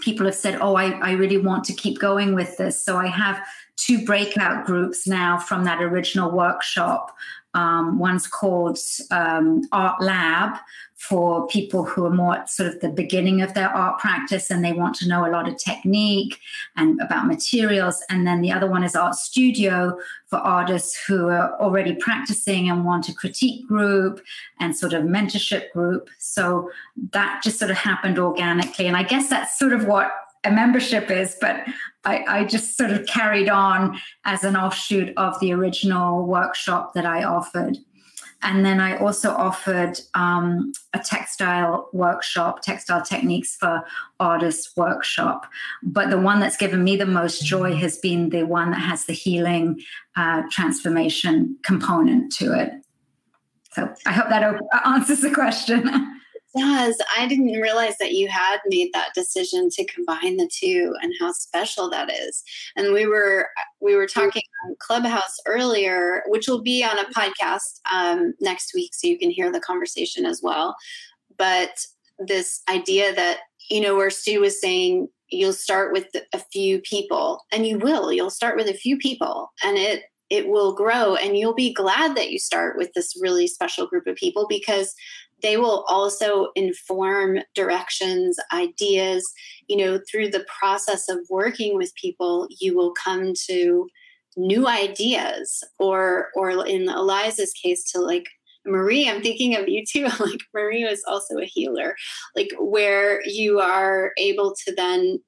people have said, Oh, I, I really want to keep going with this. So I have two breakout groups now from that original workshop um, one's called um, Art Lab for people who are more at sort of the beginning of their art practice and they want to know a lot of technique and about materials. And then the other one is Art Studio for artists who are already practicing and want a critique group and sort of mentorship group. So that just sort of happened organically. And I guess that's sort of what a membership is, but I, I, just sort of carried on as an offshoot of the original workshop that I offered. And then I also offered um, a textile workshop, textile techniques for artists workshop. But the one that's given me the most joy has been the one that has the healing uh, transformation component to it. So I hope that answers the question. (laughs)
does. I didn't realize that you had made that decision to combine the two and how special that is. And we were we were talking on Clubhouse earlier, which will be on a podcast um, next week, so you can hear the conversation as well. But this idea that you know, where Stu was saying you'll start with a few people, and you will. You'll start with a few people, and it it will grow and you'll be glad that you start with this really special group of people because they will also inform directions, ideas. You know, through the process of working with people, you will come to new ideas, or or in Eliza's case, to like Marie, I'm thinking of you too. (laughs) Like Marie was also a healer, like where you are able to then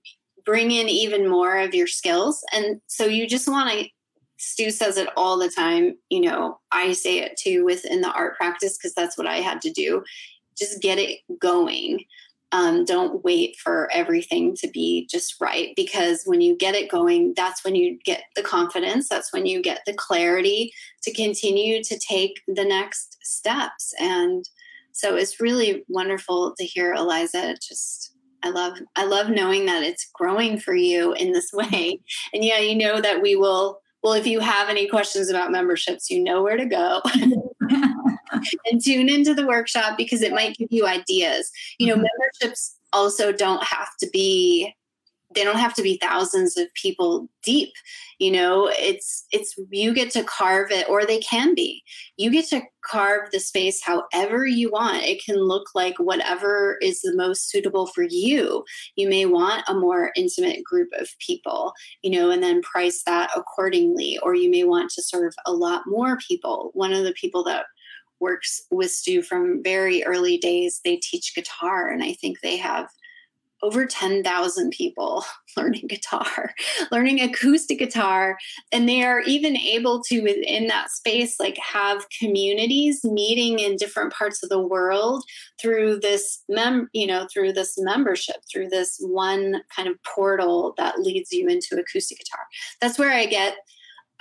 bring in even more of your skills. And so you just want to Stu says it all the time. You know, I say it too within the art practice because that's what I had to do. Just get it going. Um, don't wait for everything to be just right because when you get it going, that's when you get the confidence. That's when you get the clarity to continue to take the next steps. And so it's really wonderful to hear Eliza just I love I love knowing that it's growing for you in this (laughs) way. And yeah, you know that we will well, if you have any questions about memberships, you know where to go. (laughs) and tune into the workshop because it might give you ideas. You know, mm-hmm. memberships also don't have to be they don't have to be thousands of people deep you know? It's it's you get to carve it or they can be. You get to carve the space however you want. It can look like whatever is the most suitable for you. You may want a more intimate group of people you know and then price that accordingly or you may want to serve a lot more people. One of the people that works with Stu from very early days. They teach guitar, and I think they have over 10,000 people (laughs) learning guitar, (laughs) learning acoustic guitar. And they are even able to, within that space, like have communities meeting in different parts of the world through this mem, you know, through this membership, through this one kind of portal that leads you into acoustic guitar. That's where I get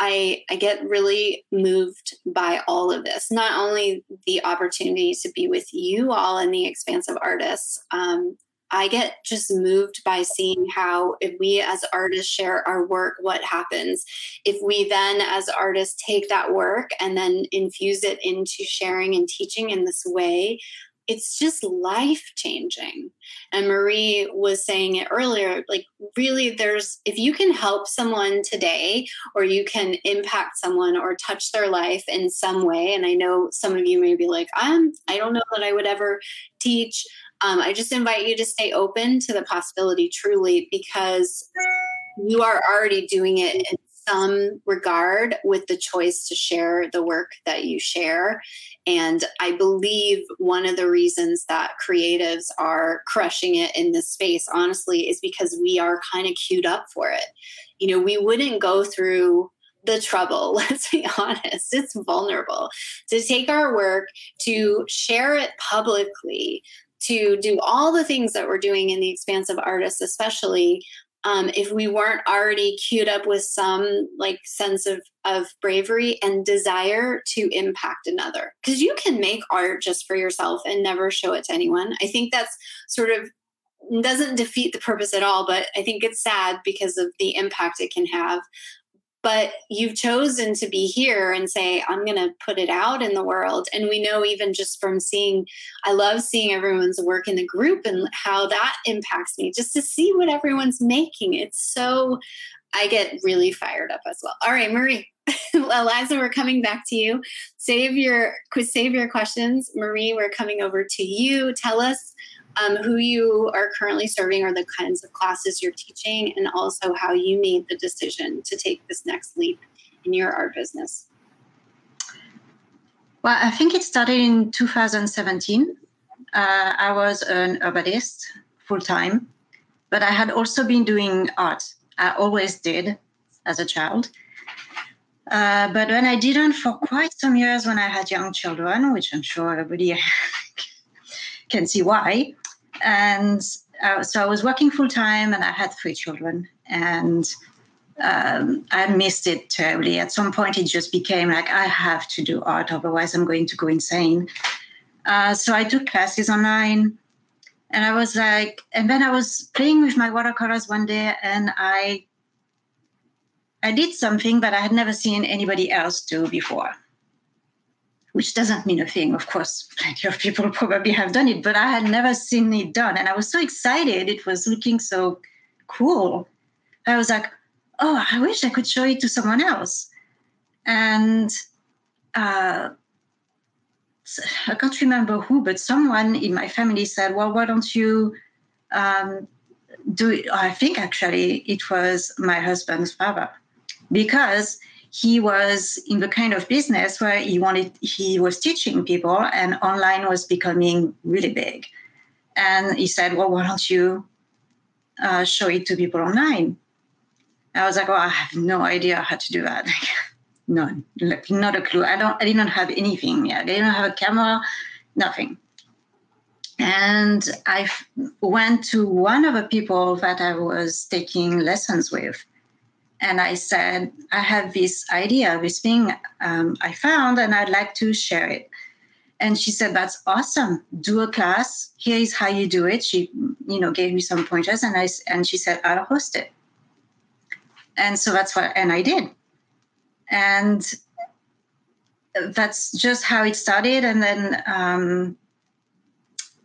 I, I get really moved by all of this. Not only the opportunity to be with you all and the expansive artists, um, I get just moved by seeing how, if we as artists share our work, what happens. If we then, as artists, take that work and then infuse it into sharing and teaching in this way, it's just life changing. And Marie was saying it earlier like, really, there's if you can help someone today, or you can impact someone or touch their life in some way. And I know some of you may be like, I'm, I don't know that I would ever teach. Um, I just invite you to stay open to the possibility truly because you are already doing it in some regard with the choice to share the work that you share. And I believe one of the reasons that creatives are crushing it in this space, honestly, is because we are kind of queued up for it. You know, we wouldn't go through the trouble, (laughs) let's be honest, it's vulnerable to take our work, to share it publicly, to do all the things that we're doing in the expansive artists, especially um, if we weren't already queued up with some like sense of of bravery and desire to impact another. Because you can make art just for yourself and never show it to anyone. I think that's sort of doesn't defeat the purpose at all but i think it's sad because of the impact it can have but you've chosen to be here and say i'm going to put it out in the world. And we know even just from seeing i love seeing everyone's work in the group and how that impacts me just to see what everyone's making. It's so i get really fired up as well. All right marie (laughs) eliza we're coming back to you. Save your save your questions. Marie we're coming over to you. Tell us um, who you are currently serving or the kinds of classes you're teaching, and also how you made the decision to take this next leap in your art business.
Well, I think it started in 2017. Uh, I was an herbalist full time, but I had also been doing art. I always did as a child. Uh, but when I didn't for quite some years when I had young children, which I'm sure everybody (laughs) can see why, and uh, so I was working full time, and I had three children, and um, I missed it terribly. At some point, it just became like I have to do art, otherwise I'm going to go insane. Uh, so I took classes online, and I was like, and then I was playing with my watercolors one day, and I I did something that I had never seen anybody else do before which doesn't mean a thing. Of course, plenty of people probably have done it, but I had never seen it done. And I was so excited. It was looking so cool. I was like, oh, I wish I could show it to someone else. And uh, I can't remember who, but someone in my family said, well, why don't you um, do it? I think actually it was my husband's father because he was in the kind of business where he wanted he was teaching people and online was becoming really big. And he said well why don't you uh, show it to people online? I was like oh i have no idea how to do that. (laughs) None. Like, not a clue. I don't i didn't have anything yet. I didn't have a camera nothing. And I went to one of the people that i was taking lessons with and I said, I have this idea, this thing um, I found, and I'd like to share it. And she said, "That's awesome. Do a class. Here is how you do it." She, you know, gave me some pointers, and I and she said, "I'll host it." And so that's what, and I did. And that's just how it started. And then um,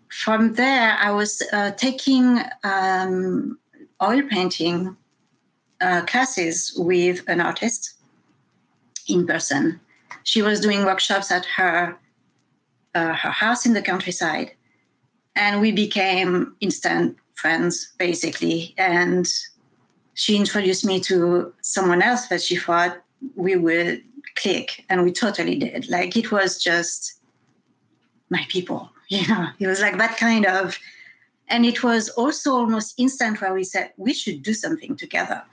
from there, I was uh, taking um, oil painting uh, classes with an artist in person. She was doing workshops at her uh, her house in the countryside, and we became instant friends basically. And she introduced me to someone else that she thought we would click, and we totally did. Like it was just my people, (laughs) you know. It was like that kind of, and it was also almost instant where we said we should do something together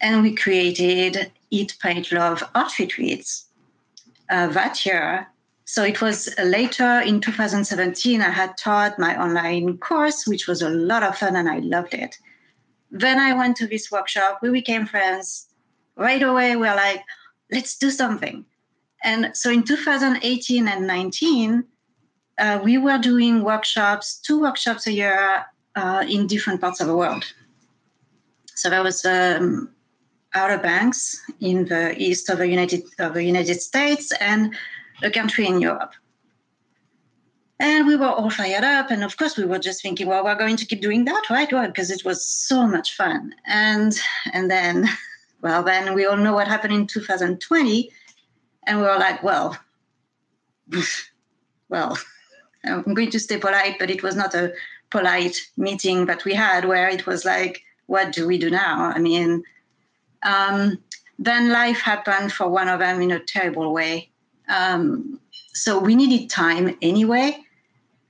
and we created Eat, Paint, Love art retreats uh, that year. So it was later in 2017, I had taught my online course, which was a lot of fun and I loved it. Then I went to this workshop, we became friends. Right away, we we're like, let's do something. And so in 2018 and 19, uh, we were doing workshops, two workshops a year uh, in different parts of the world. So that was um, Outer Banks in the east of the United of the United States and a country in Europe. And we were all fired up, and of course we were just thinking, well, we're going to keep doing that, right? Well, because it was so much fun. And and then, (laughs) well, then we all know what happened in 2020, and we were like, well, (laughs) well, (laughs) I'm going to stay polite, but it was not a polite meeting that we had where it was like, what do we do now? I mean, um, then life happened for one of them in a terrible way. Um, so we needed time anyway,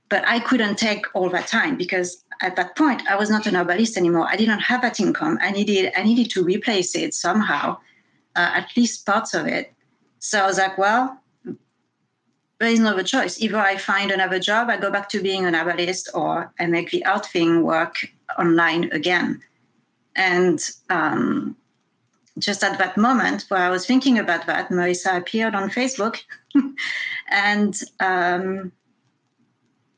but I couldn't take all that time because at that point I was not an herbalist anymore. I didn't have that income. I needed I needed to replace it somehow, uh, at least parts of it. So I was like, well, there is no other choice. Either I find another job, I go back to being an herbalist, or I make the art thing work online again. And um, just at that moment where I was thinking about that, Marisa appeared on Facebook, (laughs) and um,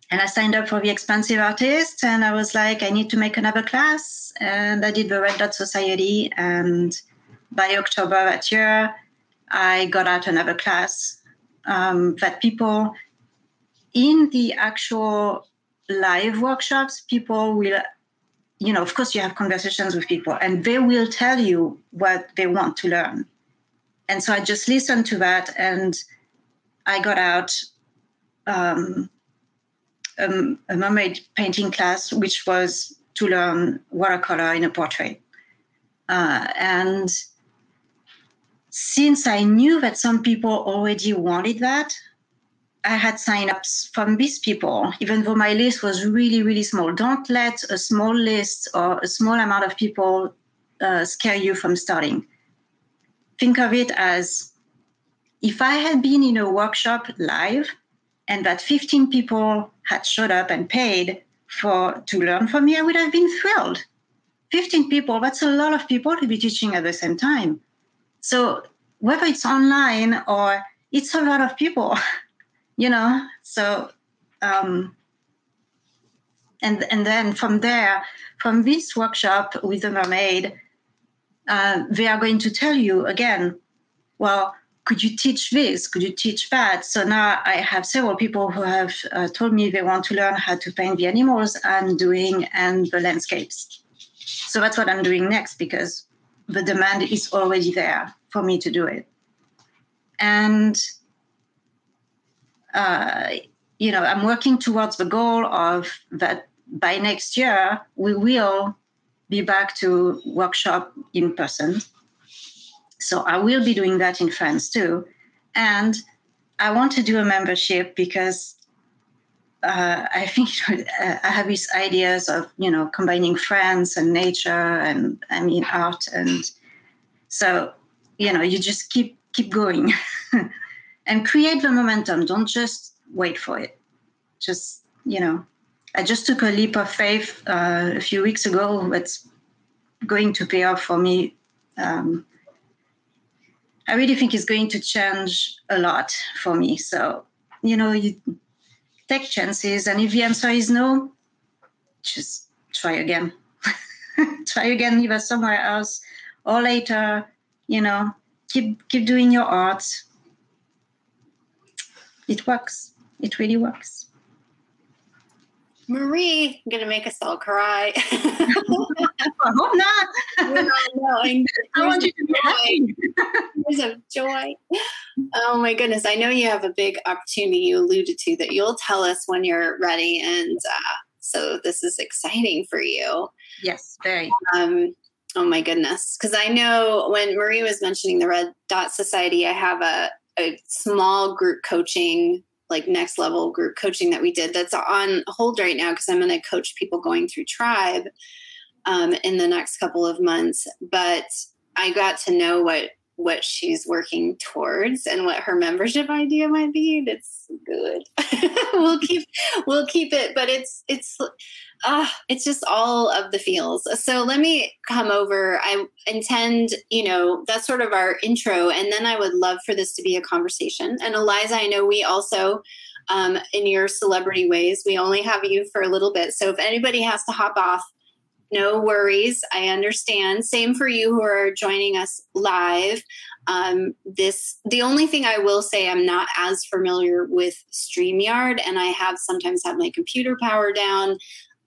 and I signed up for the Expansive Artist, and I was like, I need to make another class, and I did the Red Dot Society, and by October that year, I got out another class um, that people in the actual live workshops, people will you know, of course, you have conversations with people and they will tell you what they want to learn. And so I just listened to that and I got out um, a, a mermaid painting class, which was to learn watercolor in a portrait. Uh, and since I knew that some people already wanted that, I had signups from these people, even though my list was really, really small. Don't let a small list or a small amount of people uh, scare you from starting. Think of it as if I had been in a workshop live and that 15 people had showed up and paid for to learn from me, I would have been thrilled. 15 people, that's a lot of people to be teaching at the same time. So whether it's online or it's a lot of people. (laughs) you know so um, and and then from there from this workshop with the mermaid uh, they are going to tell you again well could you teach this? Could you teach that? So now i have several people who have uh, told me they want to learn how to paint the animals i'm doing and the landscapes. So that's what i'm doing next because the demand is already there for me to do it. And uh, you know, I'm working towards the goal of that by next year we will be back to workshop in person. So I will be doing that in France too, and I want to do a membership because uh, I think (laughs) I have these ideas of you know combining France and nature and I mean art and so you know you just keep keep going (laughs) and create the momentum. Don't just wait for it. Just, you know, I just took a leap of faith uh, a few weeks ago. That's going to pay off for me. Um, I really think it's going to change a lot for me. So, you know, you take chances, and if the answer is no, just try again. (laughs) try again, either somewhere else or later. You know, keep keep doing your art it works. It really works.
Marie, I'm gonna make us all cry. (laughs)
I hope not. (laughs) I want you to be happy.
Tears of joy. Oh my goodness. I know you have a big opportunity you alluded to that you'll tell us when you're ready. And uh, so this is exciting for you.
Yes, very.
Um, oh my goodness. Because I know when Marie was mentioning the Red Dot Society, I have a, a small group coaching like next level group coaching that we did that's on hold right now because I'm going to coach people going through tribe um, in the next couple of months. But I got to know what what she's working towards and what her membership idea might be. That's good. (laughs) we'll keep we'll keep it, but it's it's uh, it's just all of the feels. So let me come over. I intend, you know, that's sort of our intro, and then I would love for this to be a conversation. And Eliza, I know we also um, in your celebrity ways. We only have you for a little bit. So if anybody has to hop off, no worries. I understand. Same for you who are joining us live. Um, this the only thing I will say I'm not as familiar with StreamYard, and I have sometimes had my computer power down.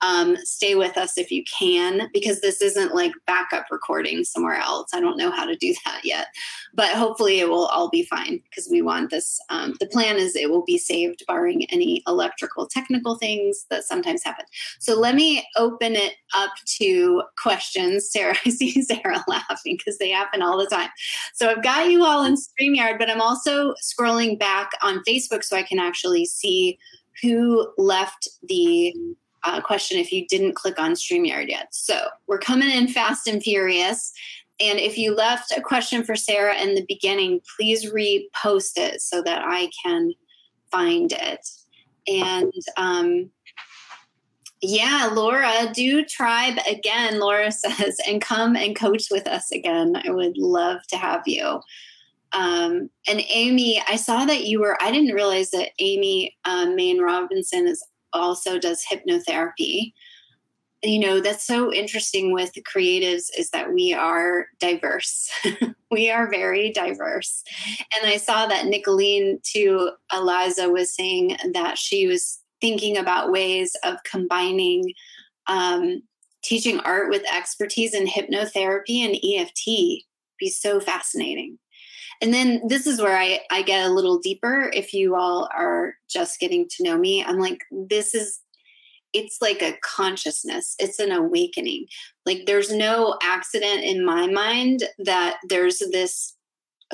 Um, stay with us if you can, because this isn't like backup recording somewhere else. I don't know how to do (laughs) that yet, but hopefully it will all be fine because we want this. Um, the plan is it will be saved, barring any electrical technical things that sometimes happen. So let me open it up to questions. (laughs) Sarah, I see Sarah (laughs) laughing because they happen all the time. So I've got you all in StreamYard, but I'm also scrolling back on Facebook so I can actually see who left the uh, question if you didn't click on StreamYard yet. So we're coming in fast and furious. And if you left a question for Sarah in the beginning, please repost it so that I can find it. And um, yeah, Laura, do tribe again, Laura (laughs) says, and come and coach with us again. I would love to have you. Um, and Amy, I saw that you were, I didn't realize that Amy um, Main Robinson is also does hypnotherapy. You know, that's so interesting with creatives is that we are diverse. (laughs) we are very diverse. And I saw that Nicolene to Eliza was saying that she was thinking about ways of combining um, teaching art with expertise in hypnotherapy and EFT. Be so fascinating. And then this is where I, I get a little deeper. If you all are just getting to know me, I'm like, this is, it's like a consciousness, it's an awakening. Like, there's no accident in my mind that there's this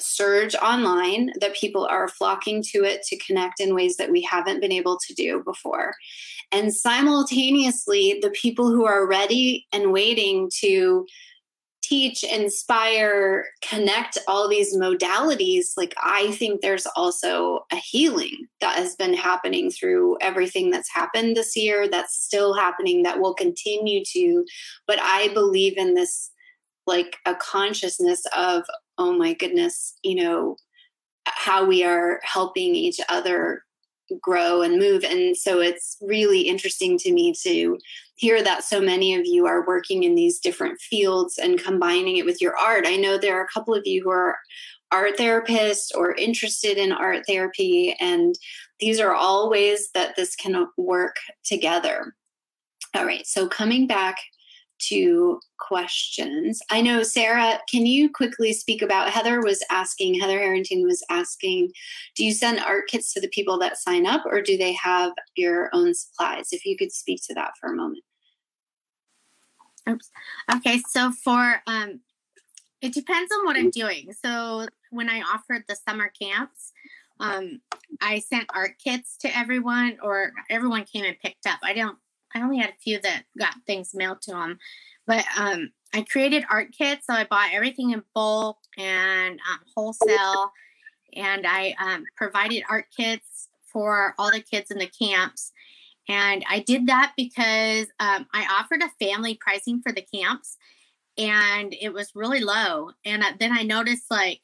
surge online that people are flocking to it to connect in ways that we haven't been able to do before. And simultaneously, the people who are ready and waiting to teach, inspire, connect all these modalities, like I think there's also a healing that has been happening through everything that's happened this year, that's still happening, that will continue to. But I believe in this like a consciousness of, oh my goodness, you know, how we are helping each other grow and move. And so it's really interesting to me to hear that so many of you are working in these different fields and combining it with your art. I know there are a couple of you who are art therapists or interested in art therapy, and these are all ways that this can work together. All right, so coming back to questions. I know, Sarah, can you quickly speak about Heather was asking, Heather Harrington was asking, do you send art kits to the people that sign up or do they have your own supplies? If you could speak to that for a moment.
Oops. Okay, so for, um, it depends on what I'm doing. So when I offered the summer camps, um, I sent art kits to everyone, or everyone came and picked up. I don't I only had a few that got things mailed to them, but um, I created art kits. So I bought everything in bulk and um, wholesale, and I um, provided art kits for all the kids in the camps. And I did that because um, I offered a family pricing for the camps, and it was really low. And uh, then I noticed like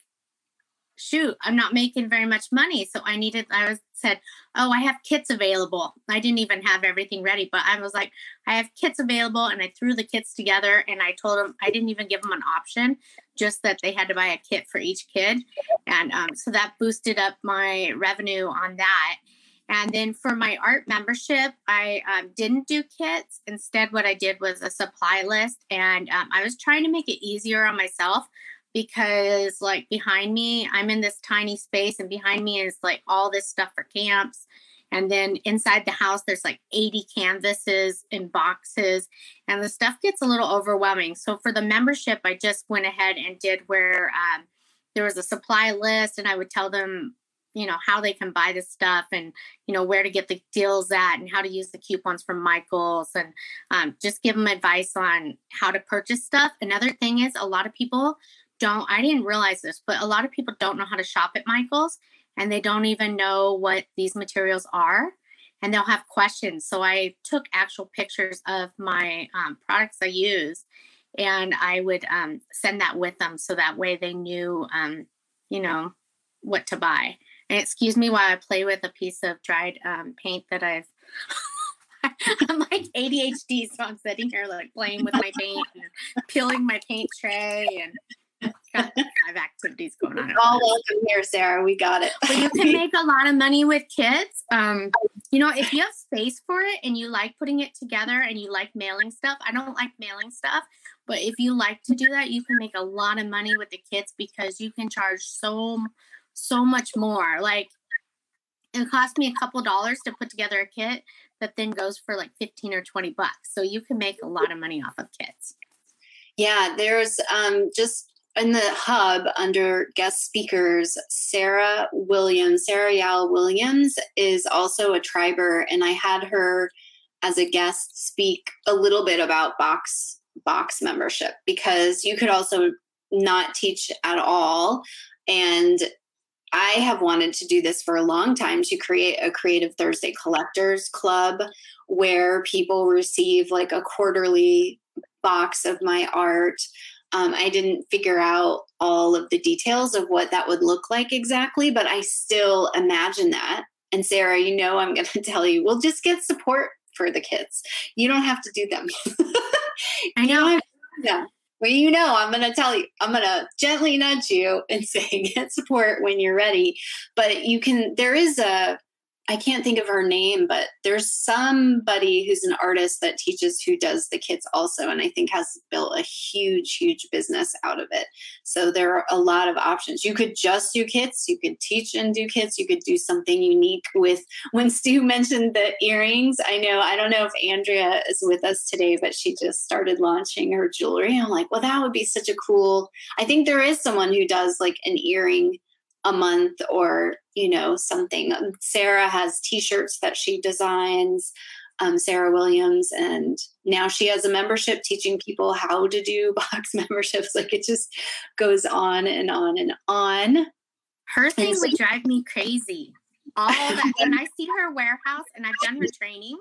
shoot, I'm not making very much money. So I needed, I was said, oh, I have kits available. I didn't even have everything ready, but I was like, I have kits available. And I threw the kits together and I told them, I didn't even give them an option, just that they had to buy a kit for each kid. And um, so that boosted up my revenue on that. And then for my art membership, I um, didn't do kits. Instead, what I did was a supply list. And um, I was trying to make it easier on myself because, like, behind me, I'm in this tiny space, and behind me is like all this stuff for camps. And then inside the house, there's like 80 canvases and boxes, and the stuff gets a little overwhelming. So for the membership, I just went ahead and did where um, there was a supply list, and I would tell them you know how they can buy this stuff and you know where to get the deals at and how to use the coupons from michaels and um, just give them advice on how to purchase stuff another thing is a lot of people don't i didn't realize this but a lot of people don't know how to shop at michaels and they don't even know what these materials are and they'll have questions so i took actual pictures of my um, products i use and i would um, send that with them so that way they knew um, you know what to buy and excuse me while I play with a piece of dried um, paint that I've. (laughs) I'm like ADHD, so I'm sitting here like playing with my paint and peeling my paint tray and got five activities going on.
All welcome here, Sarah. We got it.
but you can make a lot of money with kids. Um, you know, if you have space for it and you like putting it together and you like mailing stuff, I don't like mailing stuff, but if you like to do that, you can make a lot of money with the kids because you can charge so so much more. Like it cost me a couple dollars to put together a kit that then goes for like 15 or 20 bucks. So you can make a lot of money off of kits.
Yeah, there's um, just in the hub under guest speakers, Sarah Williams, Sarah Yao Williams is also a triber, and I had her as a guest speak a little bit about box box membership because you could also not teach at all and I have wanted to do this for a long time to create a Creative Thursday Collectors Club where people receive like a quarterly box of my art. Um, I didn't figure out all of the details of what that would look like exactly, but I still imagine that. And Sarah, you know, I'm going (laughs) to tell you, we'll just get support for the kids. You don't have to do them. (laughs)
I know.
Yeah well, you know, I'm going to tell you, I'm going to gently nudge you and (laughs) say, get support when you're ready. But you can, there is a, I can't think of her name, but there's somebody who's an artist that teaches who does the kits also, and I think has built a huge, huge business out of it. So there are a lot of options. You could just do kits, you could teach and do kits, you could do something unique with. When Stu (laughs) mentioned the earrings, I know I don't know if Andrea is with us today, but she just started launching her jewelry. I'm like, well, that would be such a cool. I think there is someone who does like an earring a month or you know something. Um, sarah has t-shirts that she designs um, sarah williams and now she has a membership teaching people how to do (laughs) box memberships. Like it just goes on and on and on.
Her thing so- would drive me crazy. All that and i see her warehouse and i've done her training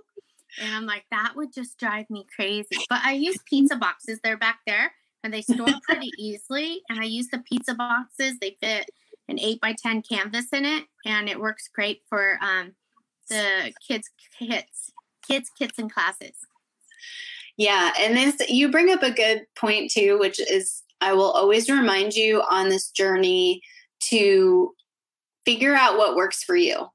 and i'm like that would just drive me crazy. But i use pizza boxes. They're back there and they store (laughs) pretty easily and i use the pizza boxes. They fit an eight by 10 canvas in it and it works great for um, the kids kits kids kits and classes.
Yeah and this you bring up a good point too which is i will always remind you on this journey to figure out what works for you.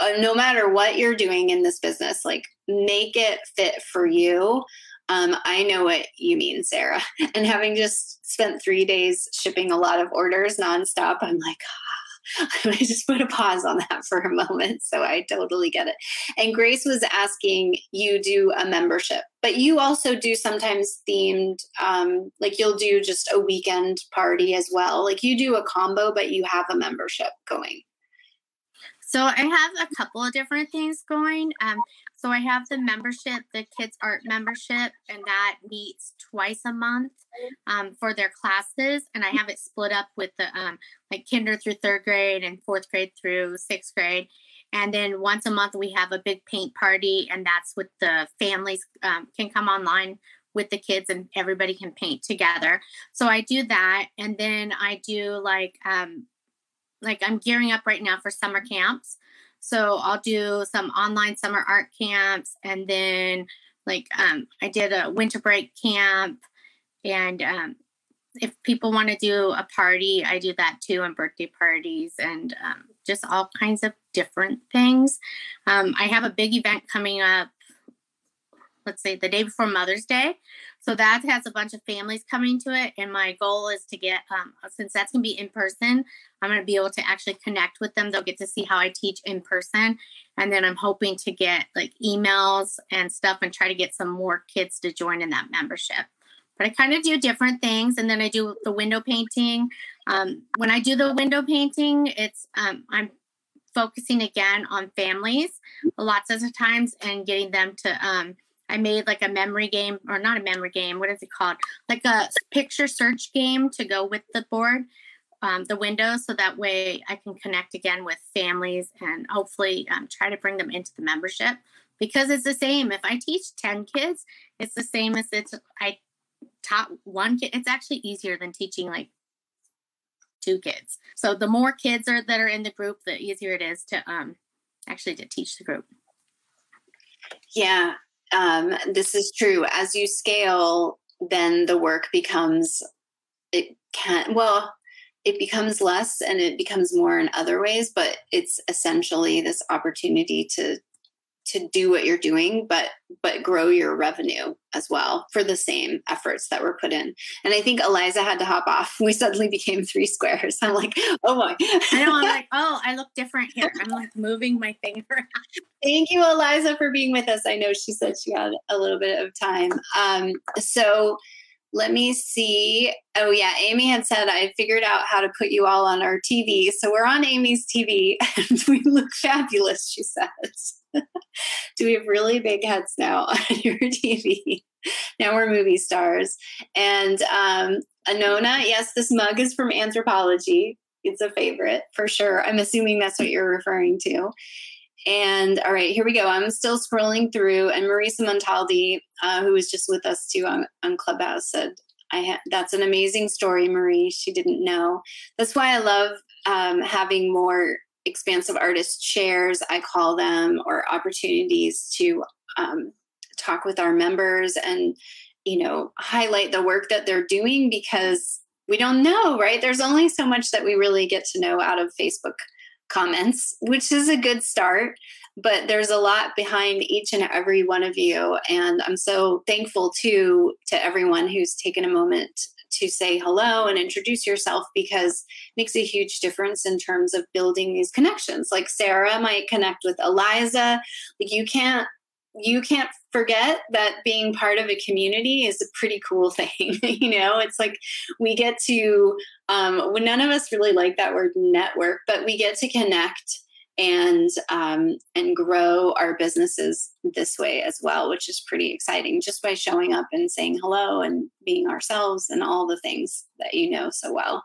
Uh, no matter what you're doing in this business like make it fit for you um, I know what you mean, Sarah. (laughs) And having just spent three days shipping a lot of orders nonstop, I'm like, ah, (laughs) I just put a pause on that (laughs) for a moment. So I totally get it. And Grace was asking you do a membership, but you also do sometimes themed, um, like you'll do just a weekend party as well. Like you do a combo, but you have a membership going.
So I have a couple of different things going. Um, so I have the membership, the kids art membership, and that meets twice a month um, for their classes. And I have it split up with the um, like kinder through third grade and fourth grade through sixth grade. And then once a month we have a big paint party, and that's with the families um, can come online with the kids and everybody can paint together. So I do that, and then I do like um, like I'm gearing up right now for summer camps. So I'll do some online summer art camps and then like um, I did a winter break camp and um, if people want to do a party, I do that too and birthday parties and um, just all kinds of different things. Um, I have a big event coming up, let's say the day before Mother's Day. So that has a bunch of families coming to it. And my goal is to get, um, since that's going to be in person, I'm going to be able to actually connect with them. They'll get to see how I teach in person. And then I'm hoping to get like emails and stuff and try to get some more kids to join in that membership. But I kind of do different things. And then I do the window painting. Um, when I do the window painting, it's, um, I'm focusing again on families lots of times and getting them to, um, I made like a memory game or not a memory game. What is it called? Like a picture search game to go with the board, um, the windows. So that way I can connect again with families and hopefully um, try to bring them into the membership because it's the same. If I teach 10 kids, it's the same as it's, I taught one kid. It's actually easier than teaching like two kids. So the more kids are that are in the group, the easier it is to um, actually to teach the group.
Yeah, um, this is true. As you scale, then the work becomes it can well it becomes less and it becomes more in other ways but it's essentially this opportunity to to do what you're doing but but grow your revenue as well for the same efforts that were put in and i think eliza had to hop off (laughs) we suddenly became three squares i'm like oh my
i know i'm like (laughs) oh i look different here i'm like moving my finger
thank you eliza for being with us i know she said she had a little bit of time um, so let me see. Oh, yeah. Amy had said I figured out how to put you all on our TV. So we're on Amy's TV (laughs) and we look fabulous, she says. (laughs) Do we have really big heads now (laughs) on your TV? Now we're movie stars. And um, Anona, yes, this mug is from Anthropologie. It's a favorite for sure. I'm assuming that's what you're referring to. And all right, here we go. I'm still scrolling through, and Marisa Montaldi, uh, who was just with us too on, on Clubhouse, said, "I ha- that's an amazing story, Marie. She didn't know. That's why I love um, having more expansive artist shares, I call them, or opportunities to um, talk with our members and, you know, highlight the work that they're doing because we don't know, right? There's only so much that we really get to know out of Facebook comments, which is a good start. But there's a lot behind each and every one of you. And I'm so thankful too to everyone who's taken a moment to say hello and introduce yourself because makes a huge difference in terms of building these connections. Like Sarah might connect with Eliza. Like you can't you can't forget that being part of a community is a pretty cool (laughs) thing. you know, it's like we get to, um, none of us really like that word network, but we get to connect and um, and grow our businesses this way as well, which is pretty exciting. Just by showing up and saying hello and being ourselves and all the things that you know so well.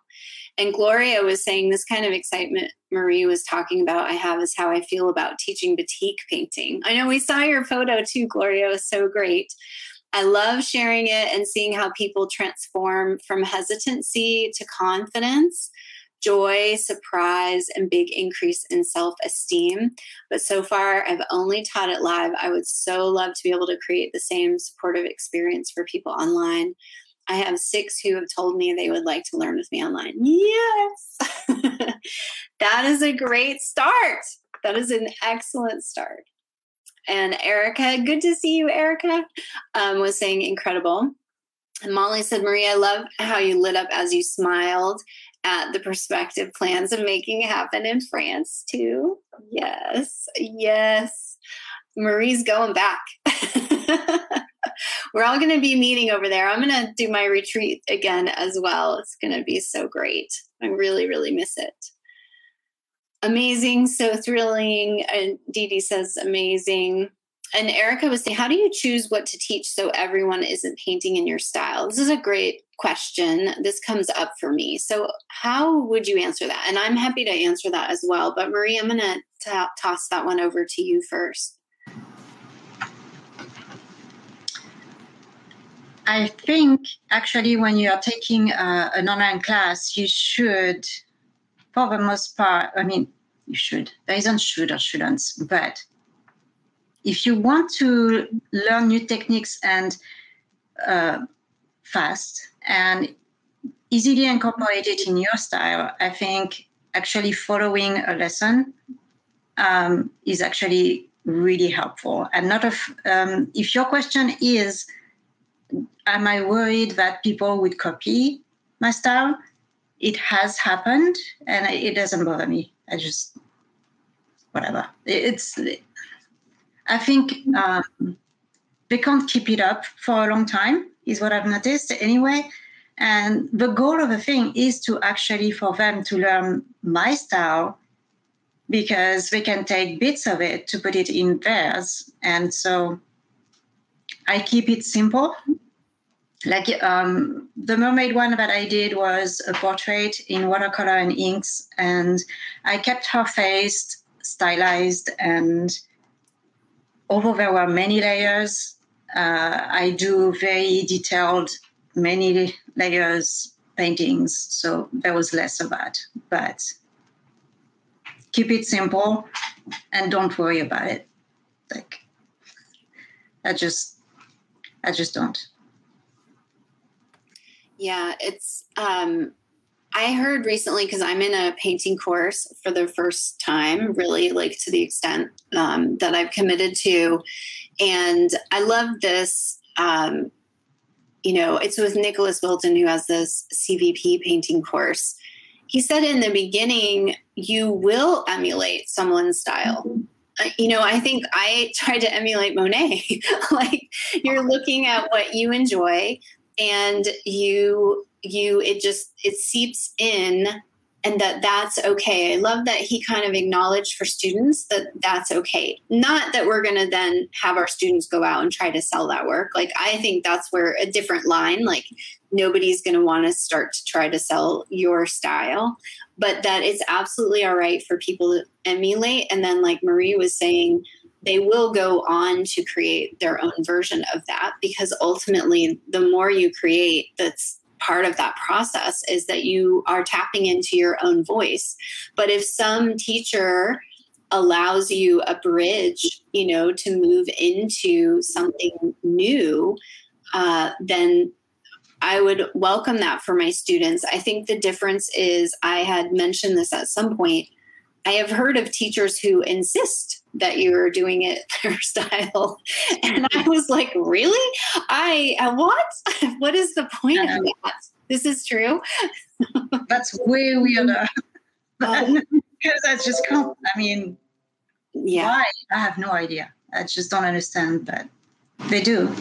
And Gloria was saying this kind of excitement Marie was talking about. I have is how I feel about teaching batik painting. I know we saw your photo too, Gloria. It was so great. I love sharing it and seeing how people transform from hesitancy to confidence joy, surprise, and big increase in self esteem. But so far, I've only taught it live. I would so love to be able to create the same supportive experience for people online. I have six who have told me they would like to learn with me online. Yes, (laughs) that is a great start. That is an excellent start. And Erica, good to see you, Erica, um, was saying incredible. And Molly said, Maria, I love how you lit up as you smiled at the prospective plans of making happen in France too. Yes, yes. Marie's going back. (laughs) We're all going to be meeting over there. I'm going to do my retreat again as well. It's going to be so great. I really, really miss it. Amazing, so thrilling. And Dee Dee says amazing and Erica was saying, how do you choose what to teach so everyone isn't painting in your style? This is a great question. This comes up for me. So, how would you answer that? And I'm happy to answer that as well. But, Marie, I'm going to toss that one over to you first.
I think actually, when you are taking uh, an online class, you should, for the most part, I mean, you should. There isn't should or shouldn't, but if you want to learn new techniques and uh, fast and easily incorporate it in your style, I think actually following a lesson um, is actually really helpful. And not of um, if your question is, am I worried that people would copy my style? It has happened, and it doesn't bother me. I just whatever. It's I think um, they can't keep it up for a long time, is what I've noticed anyway. And the goal of the thing is to actually for them to learn my style because they can take bits of it to put it in theirs. And so I keep it simple. Like um, the mermaid one that I did was a portrait in watercolor and inks, and I kept her face stylized and although there were many layers, uh, I do very detailed, many layers paintings, so there was less of that. But keep it simple and don't worry about it. Like I just I just don't.
Yeah, it's um I heard recently because I'm in a painting course for the first time, really like to the extent um, that I've committed to. And I love this. Um, you know, it's with Nicholas Wilton, who has this CVP painting course. He said in the beginning, you will emulate someone's style. Uh, you know, I think I (laughs) tried to emulate Monet. (laughs) like you're looking at what you enjoy and you you it just it seeps in and that that's okay. I love that he kind of acknowledged for students that that's okay. Not that we're going to then have our students go out and try to sell that work. Like, I think that's where a different line, like, nobody's going to want to start to try to sell your style, but that it's absolutely all right for people to emulate. And then, like Marie was saying, they will go on to create their own version of that because ultimately, the more you create that's part of that process is that you are tapping into your own voice. But if some teacher allows you a bridge, you know, to move into something new, uh, then I would welcome that for my students. I think the difference is I had mentioned this at some point. I have heard of teachers who insist that you're doing it (laughs) their style. And I was like, really? I, uh, what? (laughs) what is the point of that? This is true. (laughs)
that's way weirder. because that's just, I mean, yeah. why? I have no idea. I just don't understand that they do.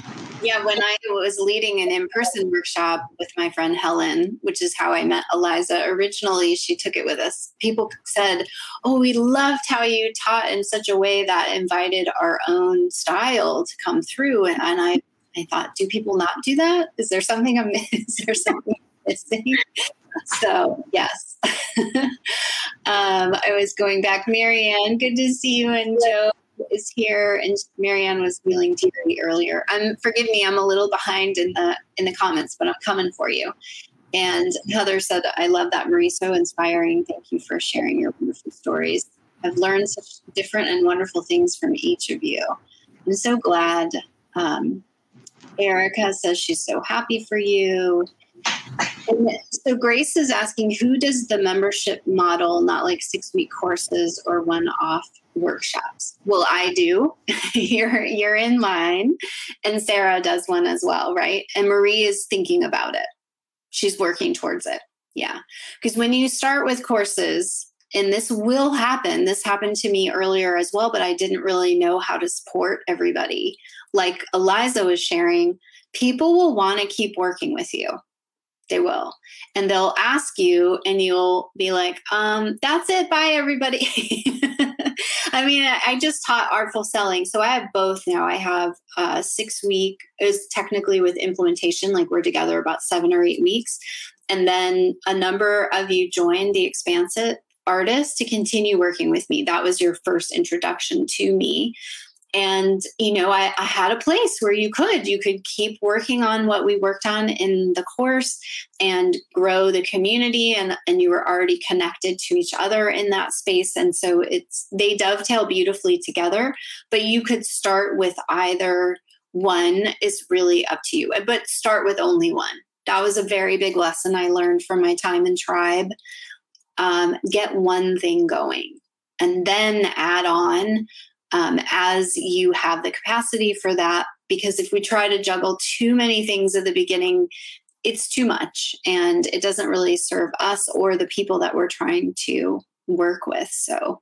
Yeah, when I was leading an in person workshop with my friend Helen, which is how I met Eliza originally, she took it with us. People said, Oh, we loved how you taught in such a way that invited our own style to come through. And, and I, I thought, Do people not do that? Is there something I'm (laughs) is there something missing? So, yes. (laughs) um, I was going back. Marianne, good to see you. And Joe, is here, and Marianne was wheeling teary earlier. Um, forgive me, I'm a little behind in the in the comments, but I'm coming for you. And Heather said, "I love that, Marie. So inspiring. Thank you for sharing your wonderful stories. I've learned such different and wonderful things from each of you. I'm so glad." Um, Erica says she's so happy for you. And so Grace is asking, who does the membership model, not like six week courses or one off workshops? Well, I do. (laughs) you're you're in line, and Sarah does one as well, right? And Marie is thinking about it. She's working towards it. Yeah, because when you start with courses, and this will happen. This happened to me earlier as well, but I didn't really know how to support everybody. Like Eliza was sharing, people will want to keep working with you they will and they'll ask you and you'll be like um, that's it bye everybody (laughs) i mean i just taught artful selling so i have both now. I have uh, six week is technically with implementation like we're together about seven or eight weeks. And then a number of you joined the expansive artist to continue working with me. That was your first introduction to me and you know I, I, had a place where you could you could keep working on what we worked on in the course and grow the community and and you were already connected to each other in that space. And so it's they dovetail beautifully together but you could start with either one is really up to you but start with only one. That was a very big lesson i learned from my time in tribe. Um, get one thing going and then add on um, as you have the capacity for that. Because if we try to juggle too many things at the beginning, it's too much and it doesn't really serve us or the people that we're trying to work with. So,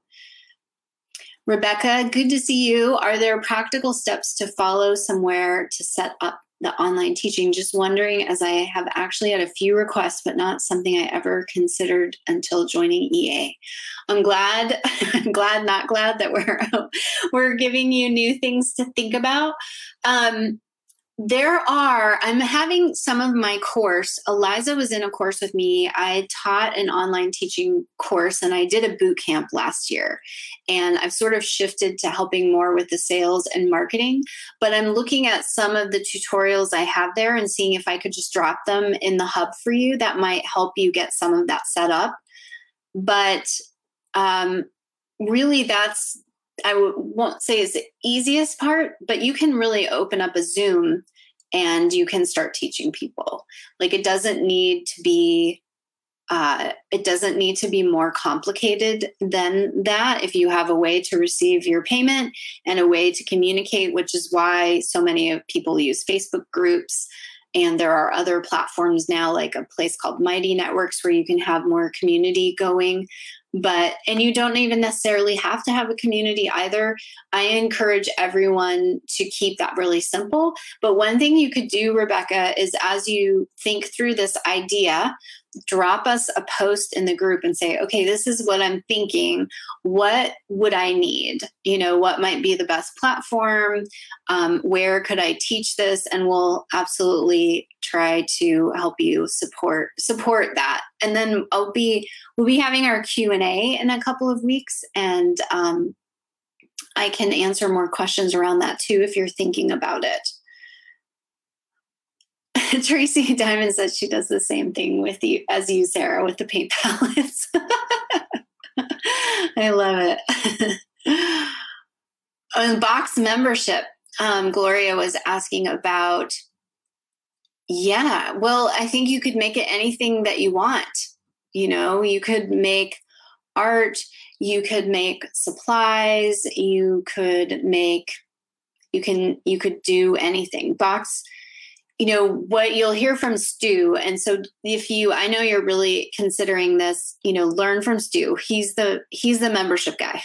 Rebecca, good to see you. Are there practical steps to follow somewhere to set up the online teaching? Just wondering, as I have actually had a few requests, but not something I ever considered until joining EA. I'm glad, (laughs) I'm glad, not glad that we're (laughs) we're giving you new things to think about. Um, there are i'm having some of my course eliza was in a course with me. I taught an online teaching course and i did a boot camp last year. And i've sort of shifted to helping more with the sales and marketing but i'm looking at some of the tutorials i have there and seeing if i could just drop them in the hub for you that might help you get some of that set up. But um, really that's I w- won't say is the easiest part, but you can really open up a Zoom and you can start teaching people. Like it doesn't need to be uh, it doesn't need to be more complicated than that if you have a way to receive your payment and a way to communicate, which is why so many of people use Facebook groups. And there are other platforms now, like a place called Mighty Networks, where you can have more community going but and you don't even necessarily have to have a community either. I encourage everyone to keep that really simple. But one thing you could do rebecca is as you think through this idea drop us a post in the group and say, okay, this is what I'm thinking. What would I need? You know, what might be the best platform? Um, where could I teach this? And we'll absolutely try to help you support support that. And then I'll be we'll be having our Q and A in a couple of weeks, and um, I can answer more questions around that too if you're thinking about it. (laughs) Tracy Diamond says she does the same thing with you as you, Sarah, with the paint (laughs) palettes. I love it. (laughs) On box membership, um, Gloria was asking about. Yeah, well, I think you could make it anything that you want. You know, you could make art, you could make supplies, you could make, you can, you could do anything. Box you know what you'll hear from stu. And so if you i know you're really considering this you know learn from stu. He's the he's the membership guy.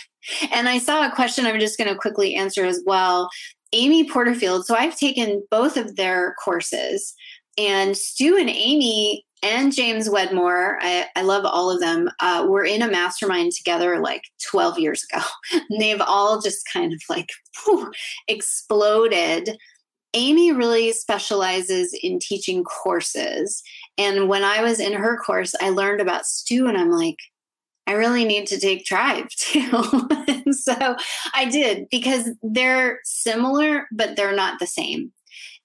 And i saw a question i'm just going to quickly answer as well. Amy porterfield so i've taken both of their courses and stu and amy and james wedmore i, I love all of them uh, were in a mastermind together like 12 years ago. (laughs) And they've all just kind of like whew, exploded Amy really specializes in teaching courses. And when I was in her course, I learned about Stu, and I'm like, I really need to take Tribe (laughs) too. and so I did because they're similar, but they're not the same.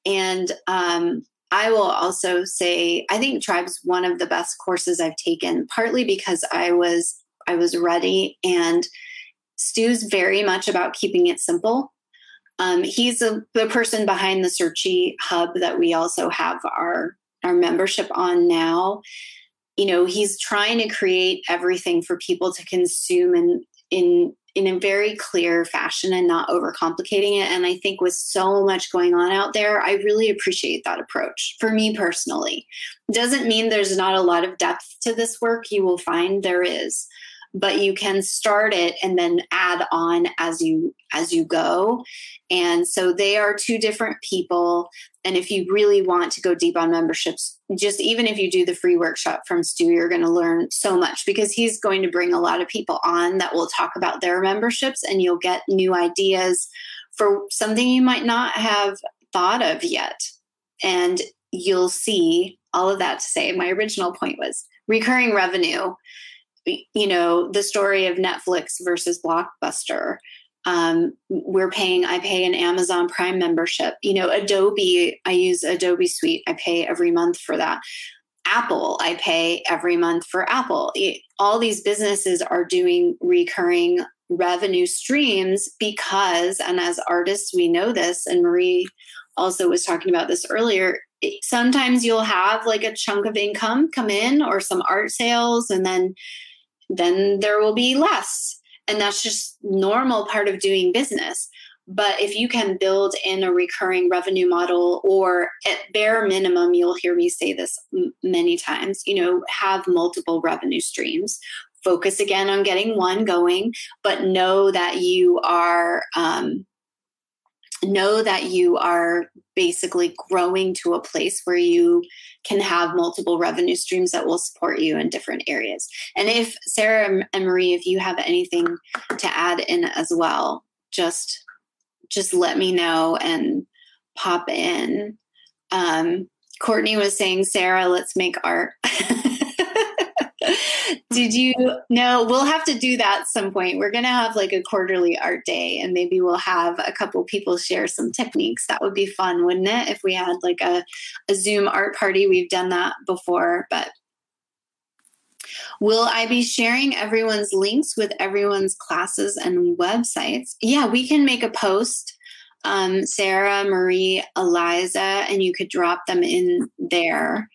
And um, I will also say I think Tribe's one of the best courses I've taken, partly because I was I was ready and Stu's very much about keeping it simple. Um, he's a, the person behind the Searchie hub that we also have our our membership on now. You know, he's trying to create everything for people to consume in in in a very clear fashion and not overcomplicating it. And I think with so much going on out there, I really appreciate that approach for me personally. Doesn't mean there's not a lot of depth to this work. You will find there is but you can start it and then add on as you as you go. And so they are two different people. And if you really want to go deep on memberships just even if you do the free workshop from stu you're going to learn so much because he's going to bring a lot of people on that will talk about their memberships and you'll get new ideas for something you might not have thought of yet. And you'll see all of that to say my original point was recurring revenue you know the story of netflix versus blockbuster. Um, we're paying i pay an amazon prime membership. You know adobe i use adobe suite. I pay every month for that. Apple i pay every month for apple. It, all these businesses are doing recurring revenue streams because and as artists we know this and marie also was talking about this earlier sometimes you'll have like a chunk of income come in or some art sales and then then there will be less. And that's just normal part of doing business. But if you can build in a recurring revenue model, or at bare minimum, you'll hear me say this many times, you know, have multiple revenue streams. Focus again on getting one going, but know that you are um, know that you are basically growing to a place where you can have multiple revenue streams that will support you in different areas. And if Sarah and Marie, if you have anything to add in as well, just just let me know and pop in. Um, Courtney was saying, Sarah, let's make art. (laughs) Did you know? We'll have to do that some point. We're going to have like a quarterly art day, and maybe we'll have a couple people share some techniques. That would be fun, wouldn't it? If we had like a, a Zoom art party, we've done that before, but Will I be sharing everyone's links with everyone's classes and websites? Yeah, we can make a post, um, Sarah, Marie, Eliza, and you could drop them in there.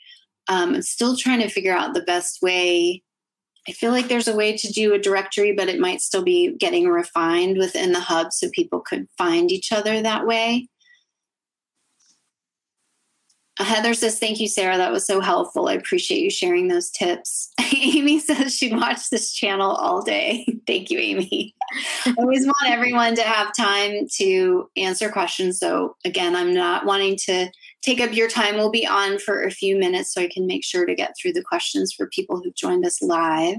Um, I'm still trying to figure out the best way. I feel like there's a way to do a directory, but it might still be getting refined within the hub so people could find each other that way. Uh, Heather says, Thank you, Sarah. That was so helpful. I appreciate you sharing those tips. (laughs) Amy says she'd watch this channel all day. (laughs) Thank you, Amy. I (laughs) always want everyone to have time to answer questions. So, again, I'm not wanting to take up your time. We'll be on for a few minutes so I can make sure to get through the questions for people who joined us live.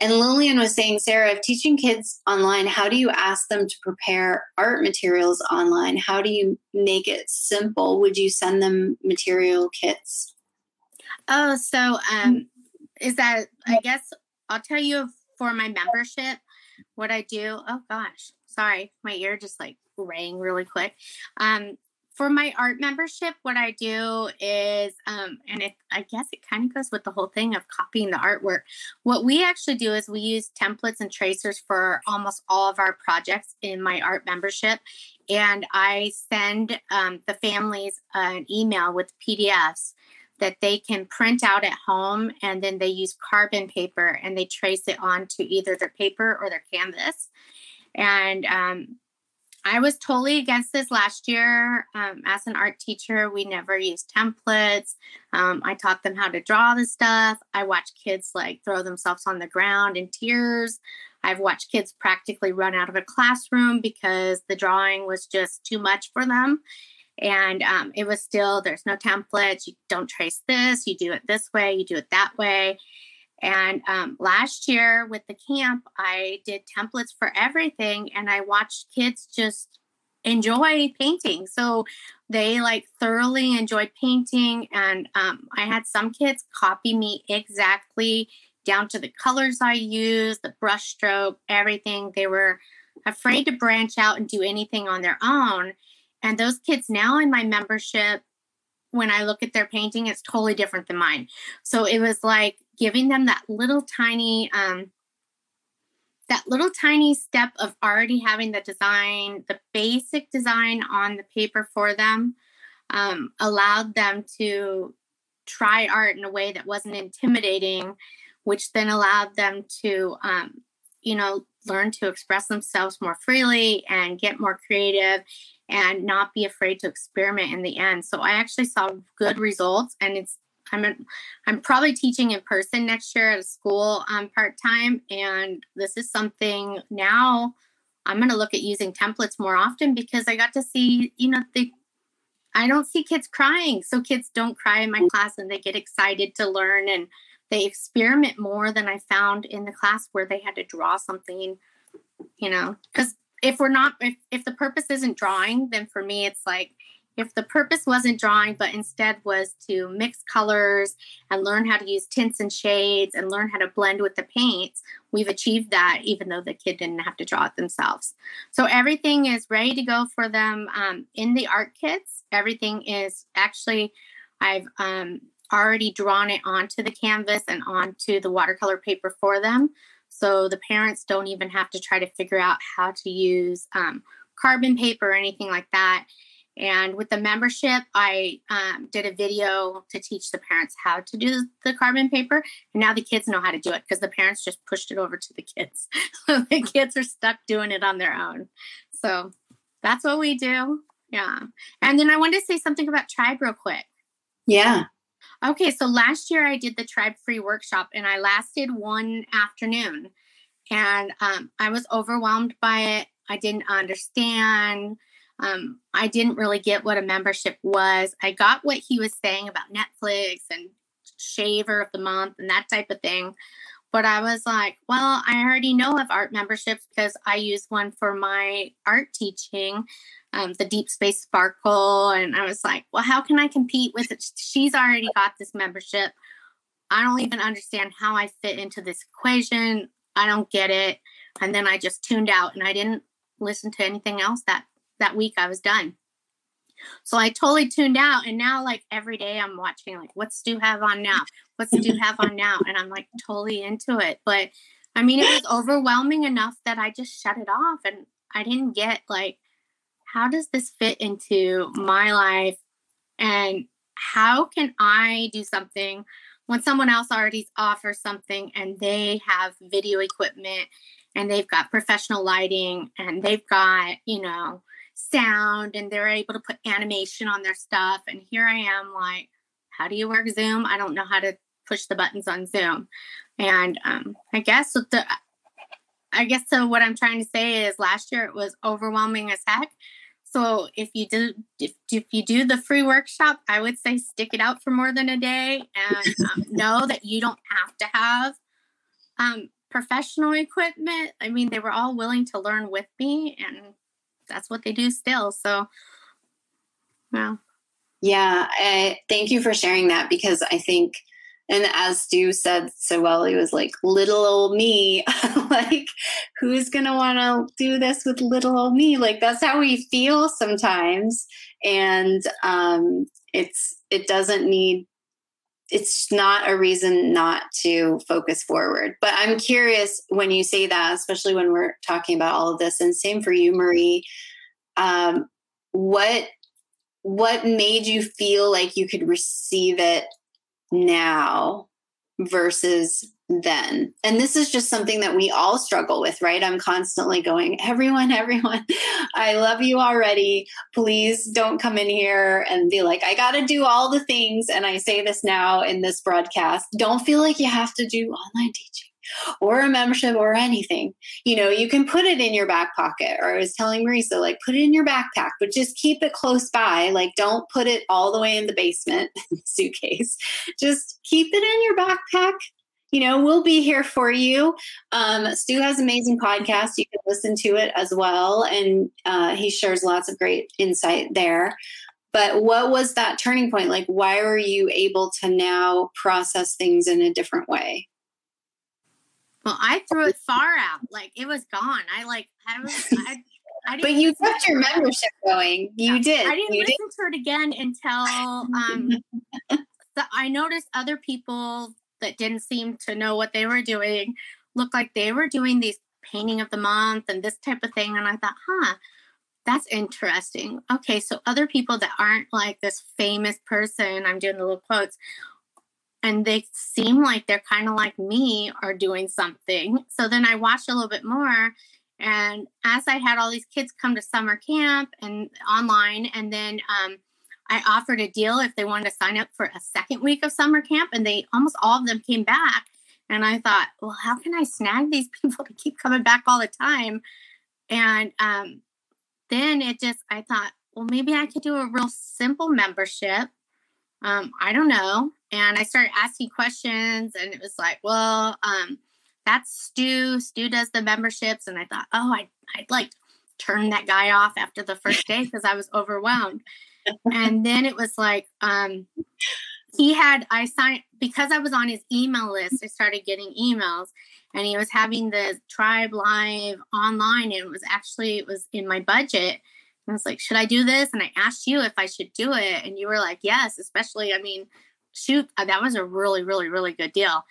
And Lillian was saying, Sarah, if teaching kids online, how do you ask them to prepare art materials online? How do you make it simple? Would you send them material kits?
Oh, so um, is that, I guess I'll tell you for my membership what I do. Oh gosh, sorry, my ear just like rang really quick. Um, for my art membership, what I do is, um, and it, I guess it kind of goes with the whole thing of copying the artwork. What we actually do is we use templates and tracers for almost all of our projects in my art membership. And I send um, the families an email with PDFs that they can print out at home and then they use carbon paper and they trace it onto either their paper or their canvas. And um, I was totally against this last year. Um, as an art teacher, we never used templates. Um, I taught them how to draw the stuff. I watched kids like throw themselves on the ground in tears. I've watched kids practically run out of a classroom because the drawing was just too much for them. And um, it was still, there's no templates. You don't trace this, you do it this way, you do it that way. And um, last year with the camp, I did templates for everything and I watched kids just enjoy painting. So they like thoroughly enjoyed painting. And um, I had some kids copy me exactly down to the colors I use, the brush stroke, everything. They were afraid to branch out and do anything on their own. And those kids now in my membership, when I look at their painting, it's totally different than mine. So it was like giving them that little tiny um, that little tiny step of already having the design, the basic design on the paper for them, um, allowed them to try art in a way that wasn't intimidating, which then allowed them to, um, you know, learn to express themselves more freely and get more creative and not be afraid to experiment in the end. So I actually saw good results and it's I'm a, I'm probably teaching in person next year at a school um, part time, and this is something now I'm going to look at using templates more often because I got to see, you know, the I don't see kids crying, so kids don't cry in my class, and they get excited to learn and they experiment more than I found in the class where they had to draw something, you know, because if we're not if, if the purpose isn't drawing then for me it's like if the purpose wasn't drawing, but instead was to mix colors and learn how to use tints and shades and learn how to blend with the paints, we've achieved that even though the kid didn't have to draw it themselves. So everything is ready to go for them um, in the art kits. Everything is actually, I've um, already drawn it onto the canvas and onto the watercolor paper for them. So the parents don't even have to try to figure out how to use um, carbon paper or anything like that And with the membership, I um, did a video to teach the parents how to do the carbon paper. And now the kids know how to do it because the parents just pushed it over to the kids. So (laughs) the kids are stuck doing it on their own. So that's what we do. Yeah. And then I wanted to say something about Tribe real quick.
Yeah.
Okay. So last year I did the Tribe Free workshop and I lasted one afternoon. And um, I was overwhelmed by it. I didn't understand um, I didn't really get what a membership was. I got what he was saying about Netflix and shaver of the month and that type of thing. But I was like, well, I already know of art memberships because I use one for my art teaching, um, the Deep Space Sparkle. And I was like, well, how can I compete with it? She's already got this membership. I don't even understand how I fit into this equation. I don't get it. And then I just tuned out and I didn't listen to anything else that that week I was done. So I totally tuned out. And now, like every day, I'm watching, like, what's Stu have on now? What's Stu have on now? And I'm like totally into it. But I mean, it was overwhelming enough that I just shut it off and I didn't get, like, how does this fit into my life? And how can I do something when someone else already offers something and they have video equipment and they've got professional lighting and they've got, you know, sound and they're able to put animation on their stuff. And here I am, like, how do you work Zoom? I don't know how to push the buttons on Zoom. And um, I guess the, I guess so. What I'm trying to say is, last year it was overwhelming as heck. So if you do if, if you do the free workshop, I would say stick it out for more than a day and um, (laughs) know that you don't have to have um, professional equipment. I mean, they were all willing to learn with me, and that's what they do still. So, well,
yeah. I, thank you for sharing that because I think, and as Stu said so well, he was like, little old me. (laughs) like, who's going to want to do this with little old me? Like, that's how we feel sometimes. And um, it's, it doesn't need it's not a reason not to focus forward. But I'm curious when you say that, especially when we're talking about all of this, and same for you, Marie. Um, what what made you feel like you could receive it now versus then. And this is just something that we all struggle with, right? I'm constantly going, everyone, everyone, (laughs) I love you already. Please don't come in here and be like, I got to do all the things. And I say this now in this broadcast don't feel like you have to do online teaching or a membership or anything. You know, you can put it in your back pocket. Or I was telling Marisa, like, put it in your backpack, but just keep it close by. Like, don't put it all the way in the basement (laughs) suitcase. Just keep it in your backpack you know, we'll be here for you. Um, Stu has amazing podcast. You can listen to it as well. And uh, he shares lots of great insight there. But what was that turning point? Like, why were you able to now process things in a different way?
Well, I threw it far out. Like, it was gone. I like, I was, I,
I but you kept your membership going. You yeah, did.
I didn't
you
listen did. to it again until um, (laughs) the, I noticed other people that didn't seem to know what they were doing looked like they were doing these painting of the month and this type of thing. And I thought, huh, that's interesting. Okay, so other people that aren't like this famous person, I'm doing the little quotes, and they seem like they're kind of like me are doing something. So then I watched a little bit more. And as I had all these kids come to summer camp and online, and then um, I offered a deal if they wanted to sign up for a second week of summer camp, and they almost all of them came back. And I thought, well, how can I snag these (laughs) people to keep coming back all the time? And um, then it just, I thought, well, maybe I could do a real simple membership. Um, I don't know. And I started asking questions, and it was like, well, um, that's Stu. Stu does the memberships. And I thought, oh, I, I'd like turn that guy off after the first day (laughs) because I was overwhelmed and then it was like um he had I signed because I was on his email list. I started getting emails, and he was having the tribe live online. And it was actually it was in my budget. And I was like, should I do this? And I asked you if I should do it, and you were like, yes. Especially, I mean, shoot, uh, that was a really, really, really good deal.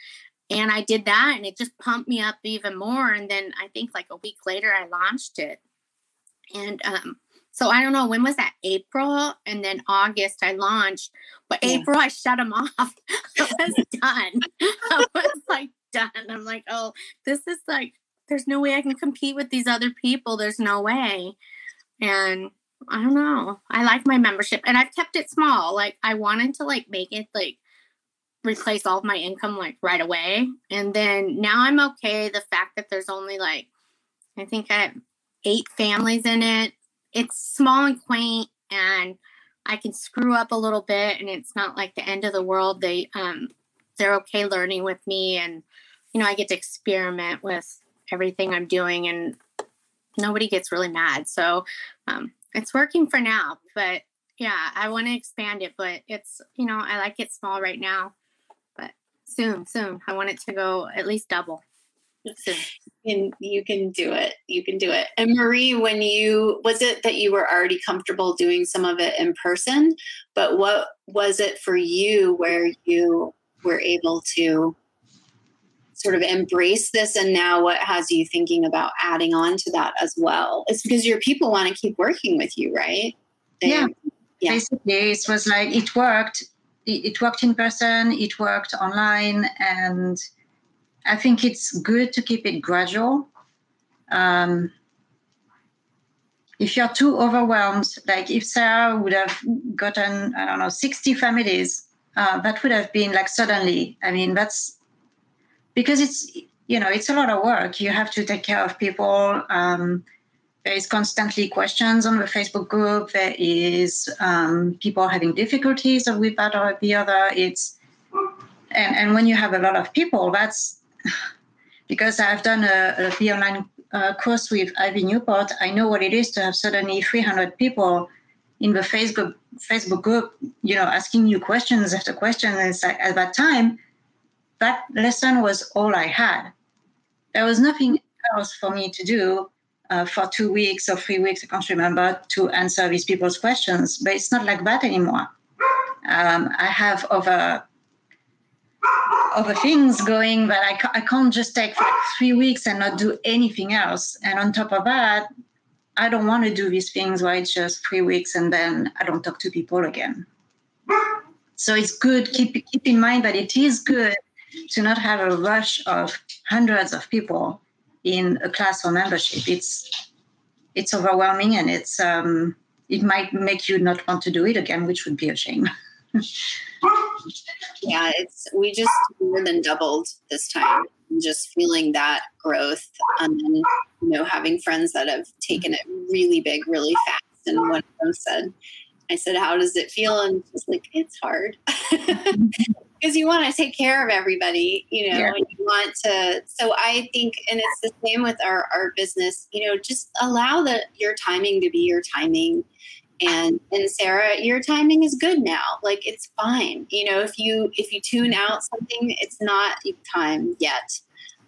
And I did that, and it just pumped me up even more. And then I think like a week later, I launched it, and um, So I don't know when was that April and then August I launched, but yeah. April I shut them (laughs) off. I was done. I was like done. I'm like, oh, this is like, there's no way I can compete with these other people. There's no way. And I don't know. I like my membership and I've kept it small. Like I wanted to like make it like replace all of my income like right away. And then now I'm okay. The fact that there's only like I think I have eight families in it it's small and quaint and I can screw up a little bit and it's not like the end of the world. They um they're okay learning with me and you know, I get to experiment with everything I'm doing and nobody gets really mad. So um it's working for now, but yeah, I want to expand it, but it's you know, I like it small right now. But soon, soon I want it to go at least double.
Soon can you can do it you can do it and marie when you was it that you were already comfortable doing some of it in person but what was it for you where you were able to sort of embrace this and now what has you thinking about adding on to that as well it's because your people want to keep working with you right
they, yeah. yeah basically it was like it worked it, it worked in person it worked online and I think it's good to keep it gradual. Um, if you're too overwhelmed, like if Sarah would have gotten, I don't know, 60 families, uh, that would have been like suddenly. I mean, that's because it's, you know, it's a lot of work. You have to take care of people. Um, there is constantly questions on the Facebook group. There is um, people having difficulties with that or the other. It's and and when you have a lot of people, that's (sighs) because I've done a, a the online uh, course with Ivy Newport, I know what it is to have suddenly 300 people in the Facebook Facebook group, you know, asking you questions after questions. And it's like at that time, that lesson was all I had. There was nothing else for me to do uh, for two weeks or three weeks, I can't remember, to answer these people's questions. But it's not like that anymore. Um, I have over other things going that I, ca- I can't just take for like three weeks and not do anything else. And on top of that, I don't want to do these things where it's just three weeks and then I don't talk to people again. So it's good. Keep keep in mind that it is good to not have a rush of hundreds of people in a class or membership. It's it's overwhelming and it's um, it might make you not want to do it again, which would be a shame. (laughs)
yeah, it's we just more than doubled this time. Just feeling that growth, and then you know having friends that have taken it really big, really fast. And one of them said, "I said, how does it feel?" And she's like, "It's hard." (laughs) because you want to take care of everybody, you know, yeah. and you want to. So I think, and it's the same with our our business. You know, just allow the your timing to be your timing and and sarah your timing is good now like it's fine you know if you if you tune out something it's not time yet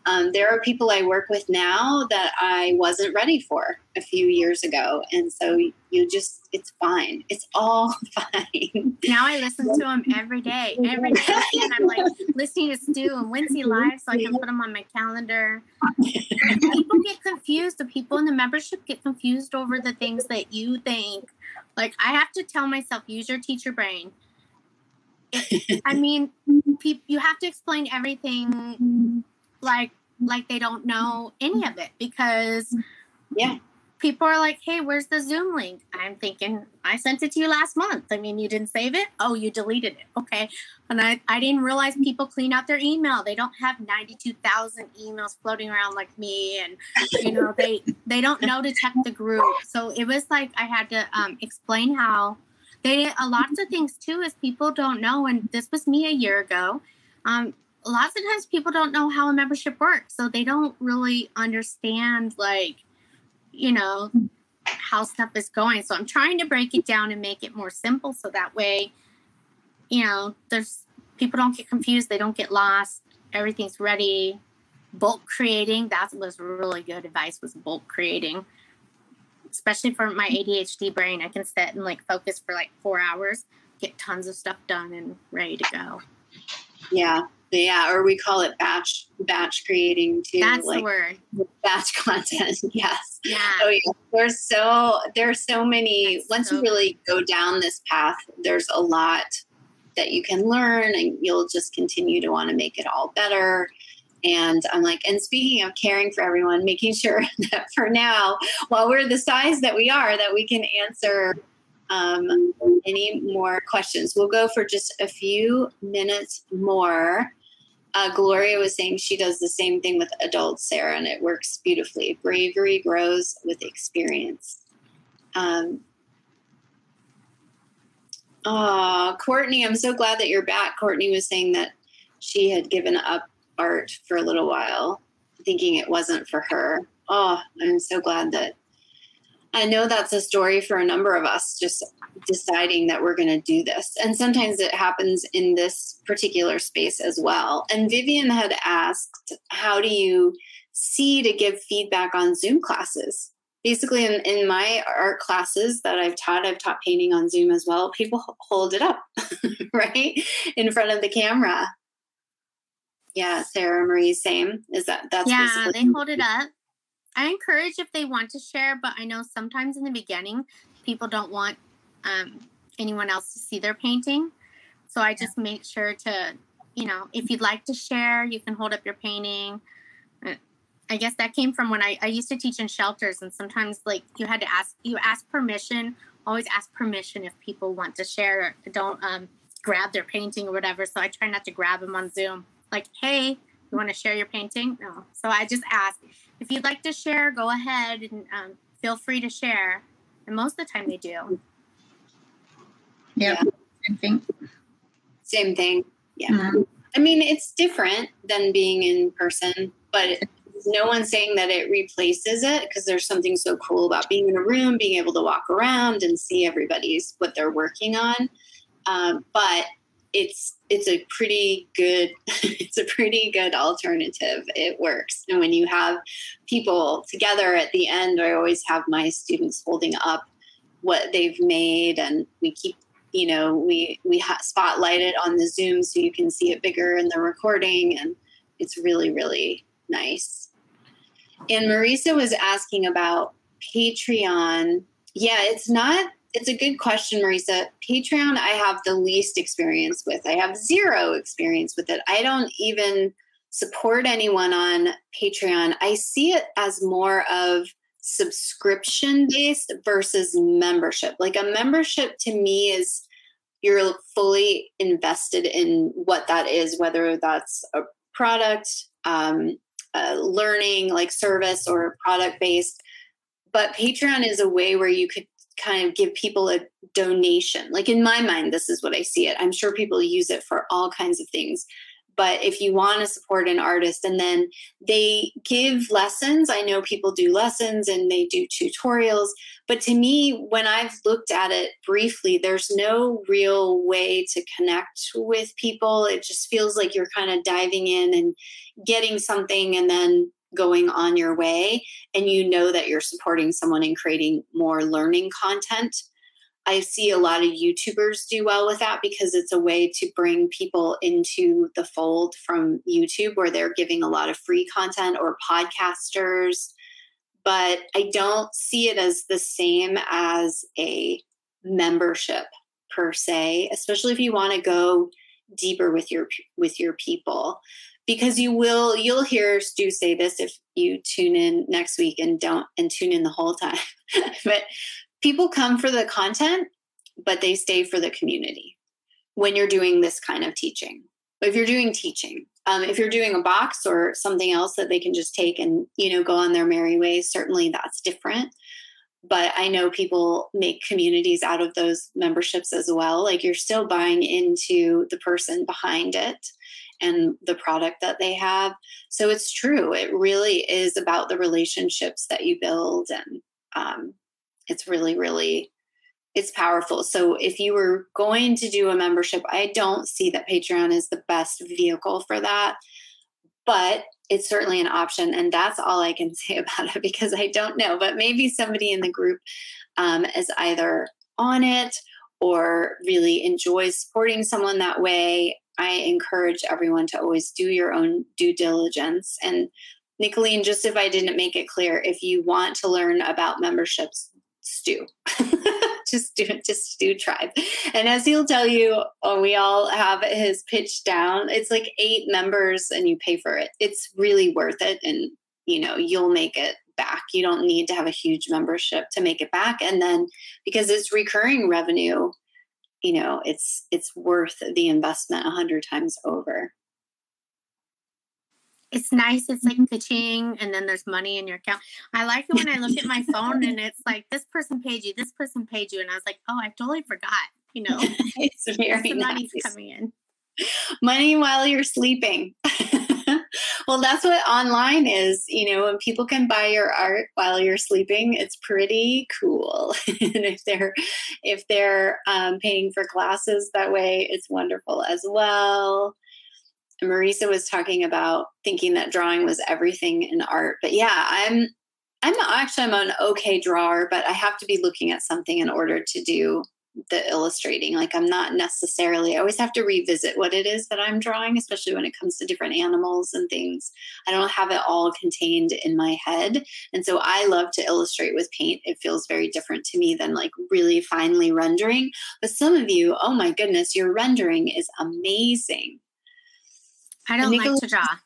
um, there are people i work with now that i wasn't ready for a few years ago. And so you just it's fine. It's all (laughs) fine.
Now i listen to them every day every day. (laughs) And i'm like listening to stu and Wincy live so i can put them on my calendar. People get confused. The people in the membership get confused over the things that you think. Like I have to tell myself, use your teacher brain. I mean, you have to explain everything like like they don't know any of it because
yeah
people are like, hey, where's the Zoom link? I'm thinking, I sent it to you last month. I mean, you didn't save it? Oh, you deleted it. Okay. And I, I didn't realize people clean out their email. They don't have 92,000 emails floating around like me. And, you know, they, they don't know to check the group. So it was like I had to um, explain how they, a lot of the things too is people don't know. And this was me a year ago. Um, lots of times people don't know how a membership works. So they don't really understand like, you know, how stuff is going. So I'm trying to break it down and make it more simple so that way, you know, there's people don't get confused, they don't get lost, everything's ready. Bulk creating, that was really good advice was bulk creating. Especially for my ADHD brain, I can sit and like focus for like four hours, get tons of stuff done and ready to go.
Yeah, Yeah, or we call it batch batch creating too.
That's like the word.
Batch (laughs) content. Yes.
Yeah.
Oh yeah. There's so there's so many.
That's
once
so
you really go down this path, there's a lot that you can learn, and you'll just continue to want to make it all better. And I'm like, and speaking of caring for everyone, making sure (laughs) that for now, while we're the size that we are, that we can answer um, any more questions. We'll go for just a few minutes more. Uh, Gloria was saying she does the same thing with adults, Sarah, and it works beautifully. Bravery grows with experience. Um, oh, Courtney, I'm so glad that you're back. Courtney was saying that she had given up art for a little while, thinking it wasn't for her. Oh, I'm so glad that I know that's a story for a number of us, just deciding that we're going to do this. And sometimes it happens in this particular space as well. And Vivian had asked, How do you see to give feedback on Zoom classes? Basically, in, in my art classes that I've taught, I've taught painting on Zoom as well. People hold it up, (laughs) right, in front of the camera. Yeah, Sarah Marie, same. Is that that's
yeah? They hold it up I encourage if they want to share, but I know sometimes in the beginning, people don't want um, anyone else to see their painting. So I just make sure to, you know, if you'd like to share, you can hold up your painting. Uh, I guess that came from when I, I used to teach in shelters, and sometimes like you had to ask, you ask permission. Always ask permission if people want to share. Don't um, grab their painting or whatever. So I try not to grab them on Zoom. Like, hey, you want to share your painting? No. So I just ask if you'd like to share, go ahead and um, feel free to share. And most of the time they do.
Yep. Yeah. Same thing.
Same thing. Yeah. Mm-hmm. I mean, it's different than being in person, but no one's saying that it replaces it because there's something so cool about being in a room, being able to walk around and see everybody's what they're working on. Um, but it's it's a pretty good (laughs) it's a pretty good alternative. It works. And when you have people together at the end i always have my students holding up what they've made and we keep you know we we ha- spotlight it on the zoom so you can see it bigger in the recording and it's really really nice. And marisa was asking about patreon. Yeah it's not it's a good question, Marisa. Patreon, I have the least experience with. I have zero experience with it. I don't even support anyone on Patreon. I see it as more of subscription based versus membership. Like a membership to me is you're fully invested in what that is, whether that's a product, um, learning like service or product based. But Patreon is a way where you could kind of give people a donation. Like in my mind, this is what I see it. I'm sure people use it for all kinds of things. But if you want to support an artist and then they give lessons, I know people do lessons and they do tutorials. But to me, when I've looked at it briefly, there's no real way to connect with people. It just feels like you're kind of diving in and getting something and then going on your way and you know that you're supporting someone in creating more learning content. I see a lot of YouTubers do well with that because it's a way to bring people into the fold from YouTube where they're giving a lot of free content or podcasters. But I don't see it as the same as a membership per se, especially if you want to go deeper with your with your people because you will you'll hear Stu say this if you tune in next week and don't and tune in the whole time. (laughs) but people come for the content, but they stay for the community when you're doing this kind of teaching. If you're doing teaching, um, if you're doing a box or something else that they can just take and you know go on their merry ways, certainly that's different. But I know people make communities out of those memberships as well. Like you're still buying into the person behind it and the product that they have. So it's true. It really is about the relationships that you build, and um, it's really, really it's powerful. So if you were going to do a membership, I don't see that Patreon is the best vehicle for that, but it's certainly an option, and that's all I can (laughs) say about it because I don't know. But maybe somebody in the group um, is either on it or really enjoys supporting someone that way I encourage everyone to always do your own due diligence. And Nicolene, just if I didn't make it clear, if you want to learn about memberships, Stu. (laughs) just do just Stu Tribe. And as he'll tell you, oh, we all have his pitch down. It's like eight members and you pay for it. It's really worth it. And, you know, you'll make it back. You don't need to have a huge membership to make it back. And then because it's recurring revenue, you know, it's it's worth the investment a hundred times over
it's nice. It's like mm-hmm. pitching, and then there's money in your account. I like it when I look at my phone and (laughs) it's like this person paid you, this person paid you, and I was like, oh, I totally forgot. You know, (laughs)
it's very
the
nice.
money's coming in.
Money while you're sleeping. Well, that's what online is. You know, when people can buy your art while you're sleeping, it's pretty cool. (laughs) and if they're if they're um, paying for classes that way, it's wonderful as well. Marisa was talking about thinking that drawing was everything in art. But yeah, I'm I'm actually I'm an okay drawer, but I have to be looking at something in order to do the illustrating. Like I'm not necessarily I always have to revisit what it is that I'm drawing, especially when it comes to different animals and things. I don't have it all contained in my head. And so I love to illustrate with paint. It feels very different to me than like really finely rendering. But some of you, oh my goodness, your rendering is amazing.
I don't like to draw. (laughs)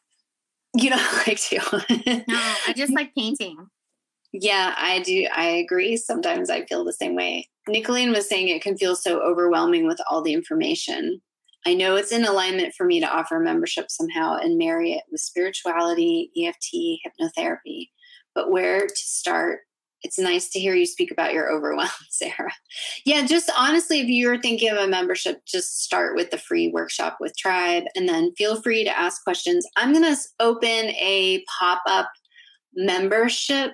You don't (laughs) like to.
no, I just like painting.
Yeah, I do. I agree. Sometimes I feel the same way. Nicolene was saying it can feel so overwhelming with all the information. I know it's in alignment for me to offer membership somehow and marry it with spirituality, EFT, hypnotherapy. But where to start it's nice to hear you speak about your overwhelm, (laughs) Sarah. Yeah, just honestly, if you're thinking of a membership, just start with the free workshop with Tribe and then feel free to ask questions. I'm going to open a pop up membership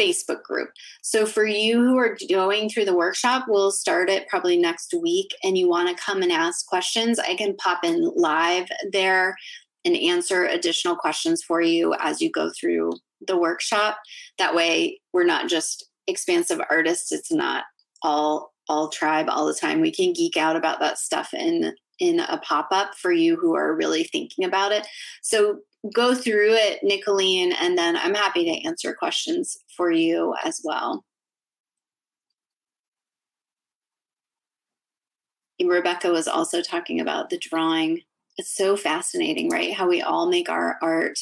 Facebook group. So for you who are going through the workshop, we'll start it probably next week and you want to come and ask questions, I can pop in live there and answer additional questions for you as you go through the workshop. That way, we're not just expansive artists. It's not all all tribe all the time. We can geek out about that stuff in in a pop up for you who are really thinking about it. So go through it, Nicolene, and then I'm happy to answer questions for you as well. Rebecca was also talking about the drawing. It's so fascinating, right? How we all make our art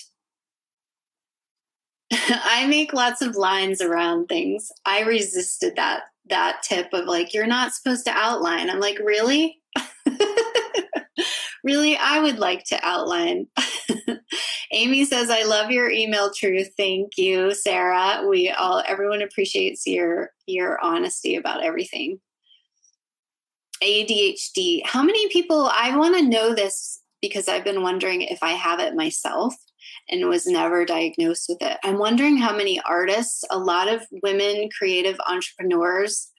(laughs) I make lots of lines around things. I resisted that that tip of like you're not supposed to outline. I'm like, really? Really, I would like to outline. (laughs) Amy says, I love your email truth. Thank you, Sarah. We all everyone appreciates your your honesty about everything. ADHD. How many people I want to know this because I've been wondering if I have it myself and was never diagnosed with it. I'm wondering how many artists, a lot of women creative entrepreneurs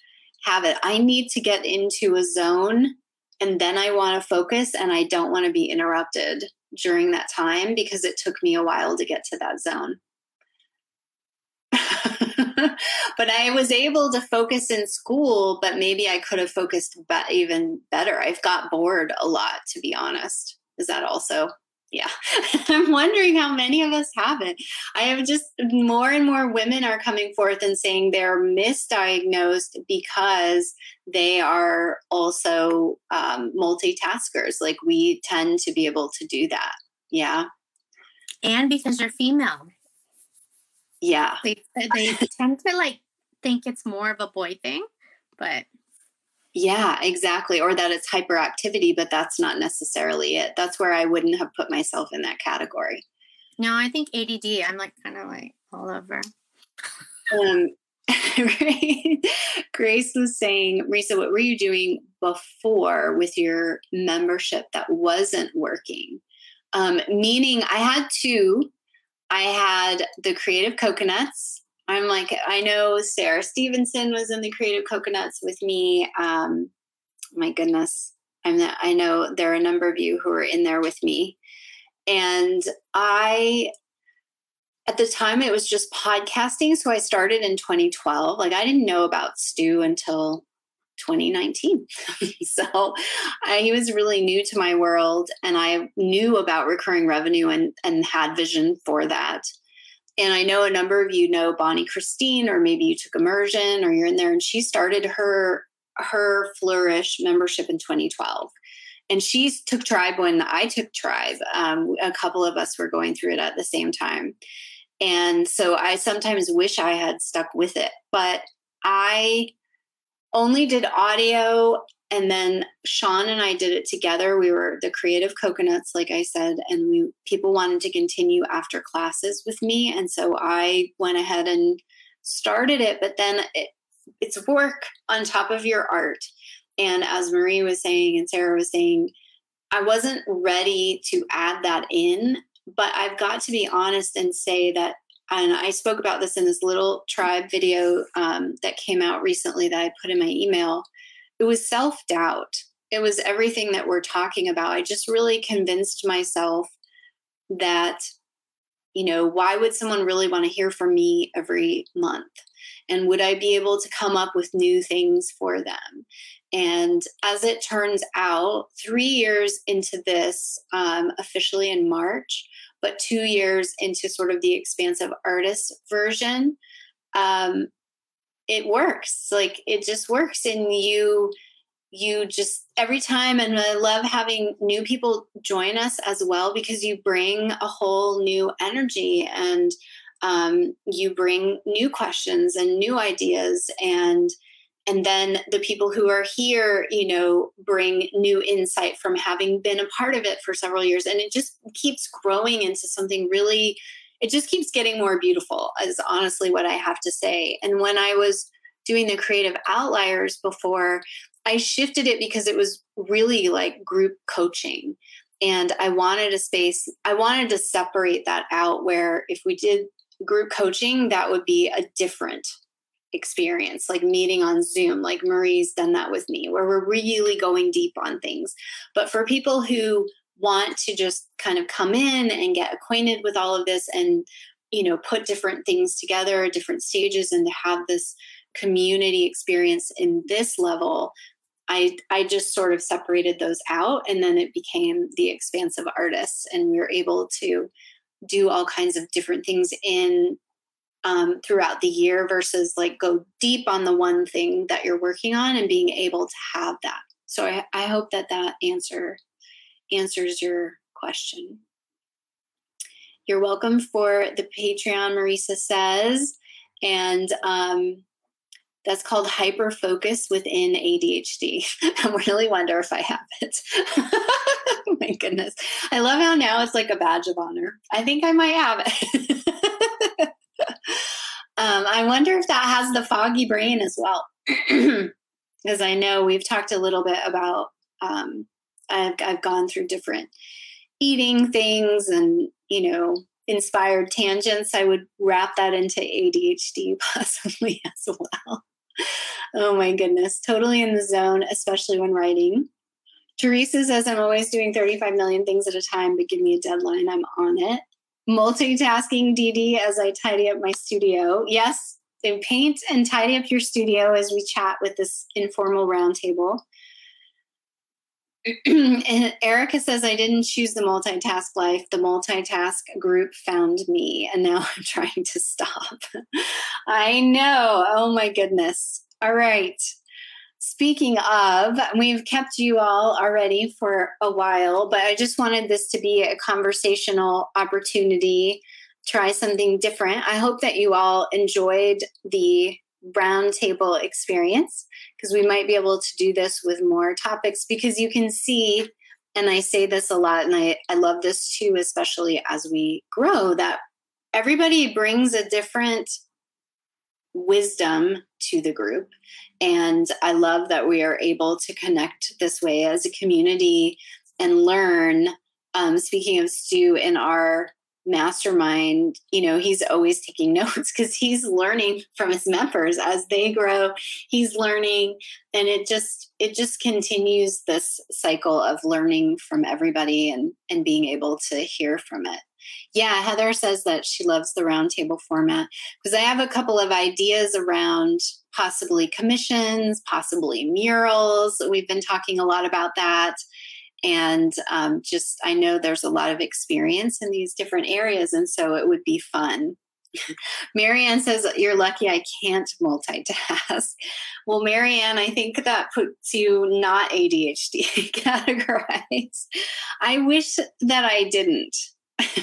have it. I need to get into a zone and then I want to focus and I don't want to be interrupted during that time because it took me a while to get to that zone. (laughs) but I was able to focus in school, but maybe I could have focused be- even better. I've got bored a lot, to be honest. Is that also yeah. (laughs) I'm wondering how many of us have it i have just more and more women are coming forth and saying they're misdiagnosed because they are also um, multitaskers. Like we tend to be able to do that. Yeah.
And because you're female.
Yeah.
They, they tend to like think it's more of a boy thing but
yeah, exactly. Or that it's hyperactivity, but that's not necessarily it. That's where I wouldn't have put myself in that category.
No, I think ADD, I'm like kind of like all over.
Um, (laughs) Grace was saying, Marisa, what were you doing before with your membership that wasn't working? Um, meaning, I had two. I had the Creative Coconuts, I'm like, I know Sarah Stevenson was in the Creative Coconuts with me. Um, my goodness, I'm I know there are a number of you who are in there with me, and I at the time it was just podcasting. So I started in 2012. Like I didn't know about Stu until 2019. (laughs) so I, he was really new to my world, and I knew about recurring revenue and, and had vision for that. And I know a number of you know Bonnie Christine, or maybe you took immersion or you're in there, and she started her her Flourish membership in 2012. And she took Tribe when I took Tribe. Um, a couple of us were going through it at the same time. And so I sometimes wish I had stuck with it, but I only did audio and then Sean and I did it together. We were the creative coconuts, like I said, and we people wanted to continue after classes with me, and so I went ahead and started it. But then it, it's work on top of your art, and as Marie was saying and Sarah was saying, I wasn't ready to add that in. But I've got to be honest and say that and I spoke about this in this little tribe video um, that came out recently that I put in my email. It was self doubt. It was everything that we're talking about. I just really convinced myself that, you know, why would someone really want to hear from me every month? And would I be able to come up with new things for them? And as it turns out, three years into this, um, officially in March, but two years into sort of the expansive artist version, um, it works. Like it just works, and you you just every time and i love having new people join us as well because you bring a whole new energy and um, you bring new questions and new ideas and and then the people who are here you know bring new insight from having been a part of it for several years and it just keeps growing into something really it just keeps getting more beautiful is honestly what i have to say and when i was doing the creative outliers before i shifted it because it was really like group coaching and i wanted a space i wanted to separate that out where if we did group coaching that would be a different experience, like meeting on Zoom, like Marie's done that with me, where we're really going deep on things. But for people who want to just kind of come in and get acquainted with all of this and, you know, put different things together, different stages, and to have this community experience in this level, I, I just sort of separated those out and then it became the expansive artists and we were able to do all kinds of different things in um, throughout the year versus like go deep on the one thing that you're working on and being able to have that. So I, I hope that that answer answers your question. You're welcome for the Patreon, Marisa says, and um, that's called hyper focus within ADHD. (laughs) I really wonder if I have it. (laughs) my goodness. I love how now it's like a badge of honor. I think I might have it. (laughs) um, I wonder if that has the foggy brain as well. (clears throat) Because I know we've talked a little bit about, um, I've, I've gone through different eating things and, you know, inspired tangents. I would wrap that into ADHD (laughs) possibly as well. oh my goodness. Totally in the zone, especially when writing. Teresa says, I'm always doing 35 million things at a time, but give me a deadline. I'm on it multitasking DD as I tidy up my studio. Yes, and paint and tidy up your studio as we chat with this informal roundtable. (clears throat) Erica says, I didn't choose the multitask life. The multitask group found me, and now (laughs) I'm trying to stop. I know. Oh my goodness. All right. Speaking of, we've kept you all already for a while, but I just wanted this to be a conversational opportunity, try something different. I hope that you all enjoyed the roundtable experience because we might be able to do this with more topics because you can see, and I say this a lot, and I, I love this too, especially as we grow, that everybody brings a different wisdom to the group. And I love that we are able to connect this way as a community and learn. Um, speaking of Stu, in our mastermind, you know, he's always taking (laughs) notes because he's learning from his members as they grow. He's learning, and it just it just continues this cycle of learning from everybody and and being able to hear from it. Yeah, Heather says that she loves the roundtable format because I have a couple of ideas around possibly commissions, possibly murals. We've been talking a lot about that. And um, just, I know there's a lot of experience in these different areas. And so it would be fun. (laughs) Marianne says, You're lucky I can't multitask. (laughs) Well, Marianne, I think that puts you not ADHD (laughs) categorized. I wish that I didn't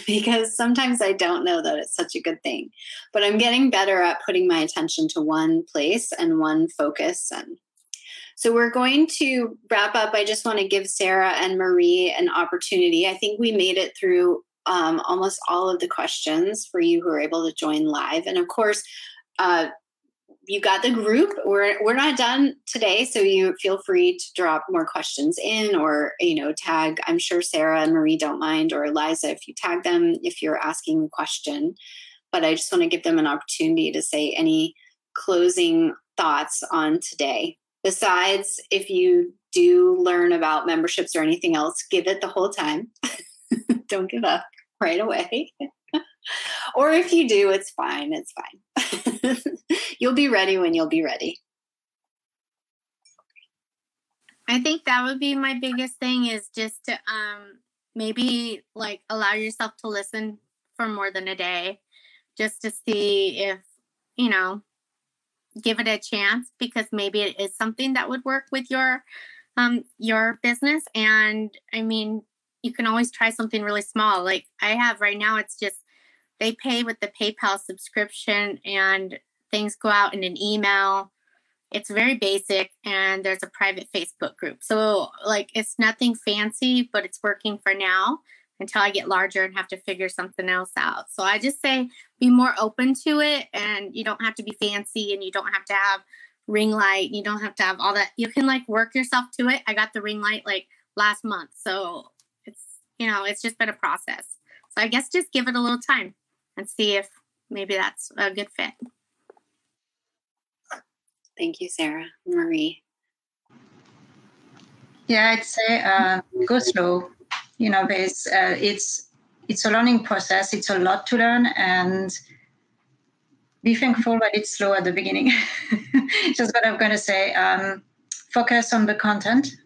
because sometimes I don't know that it's such a good thing. But I'm getting better at putting my attention to one place and one focus. And so we're going to wrap up. I just want to give Sarah and Marie an opportunity. I think we made it through um, almost all of the questions for you who are able to join live. And of course, uh, you got the group. We're we're not done today, so you feel free to drop more questions in, or you know, tag. I'm sure Sarah and Marie don't mind, or Eliza if you tag them if you're asking a question. But I just want to give them an opportunity to say any closing thoughts on today. Besides, if you do learn about memberships or anything else, give it the whole time. (laughs) don't give up right away. (laughs) or if you do, it's fine. It's fine. (laughs) you'll be ready when you'll be ready.
I think that would be my biggest thing is just to um maybe like allow yourself to listen for more than a day just to see if, you know, give it a chance because maybe it is something that would work with your um your business and I mean you can always try something really small. Like I have right now, it's just they pay with the PayPal subscription and things go out in an email. It's very basic and there's a private Facebook group. So, like, it's nothing fancy, but it's working for now until I get larger and have to figure something else out. So, I just say be more open to it and you don't have to be fancy and you don't have to have ring light. You don't have to have all that. You can like work yourself to it. I got the ring light like last month. So, it's you know, it's just been a process. So I guess just give it a little time and see if maybe that's a good fit.
Thank you, Sarah. Marie.
Yeah, I'd say uh, go slow. You know, there's, uh, it's it's a learning process. It's a lot to learn, and be thankful that it's slow at the beginning. (laughs) Just what I'm going to say. Um, focus on the content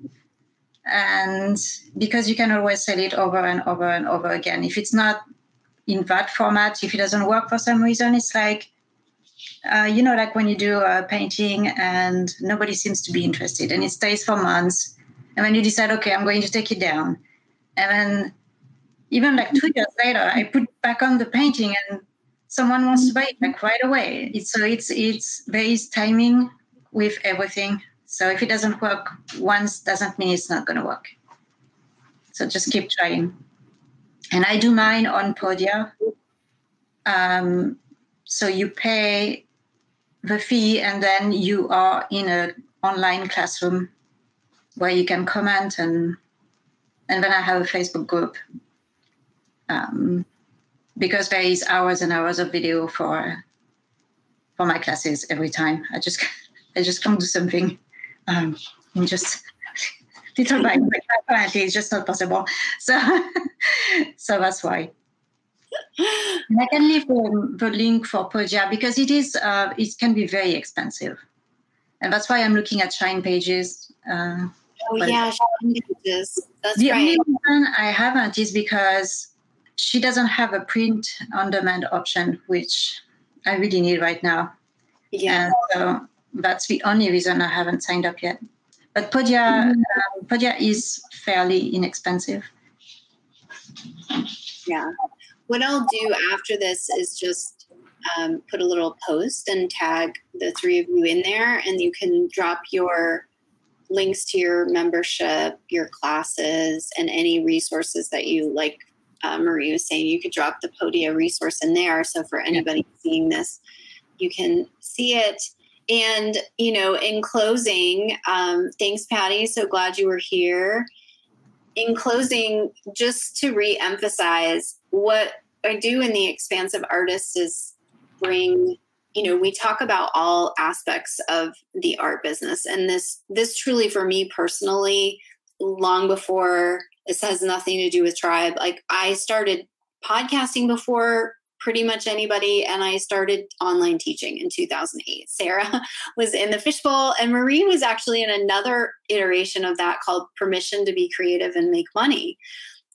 and because you can always sell it over and over and over again if it's not in that format if it doesn't work for some reason it's like uh, you know like when you do a painting and nobody seems to be interested and it stays for months and when you decide okay i'm going to take it down and then even like two years later i put back on the painting and someone wants to buy it like right away it's so it's it's there is timing with everything so if it doesn't work once, doesn't mean it's not going to work. So just keep trying. And I do mine on Podia. Um, so you pay the fee, and then you are in an online classroom where you can comment and and then I have a Facebook group um, because there is hours and hours of video for for my classes every time. I just (laughs) I just can't do something um, just (laughs) little by. Apparently, it's just not possible. So, (laughs) so that's why. And I can leave the, the, link for Podia because it is uh, it can be very expensive, and that's why I'm looking at Shine Pages.
Uh, oh yeah, That's
the
right.
only reason I haven't is because she doesn't have a print on demand option, which I really need right now.
Yeah.
And so that's the only reason I haven't signed up yet. But Podia, mm-hmm. um, Podia is fairly inexpensive.
Yeah. What I'll do after this is just um, put a little post and tag the three of you in there, and you can drop your links to your membership, your classes, and any resources that you like. Uh, Marie was saying you could drop the Podia resource in there. So for anybody yeah. seeing this, you can see it and, you know, in closing, um, thanks, Patty. So glad you were here. In closing, just to re emphasize what I do in the expansive artist is bring you know we talk about all aspects of the art business and this this truly for me personally long before this has nothing to do with tribe like i started podcasting before pretty much anybody and I started online teaching in 2008. Sarah (laughs) was in the fishbowl and Marie was actually in another iteration of that called Permission to be Creative and Make Money.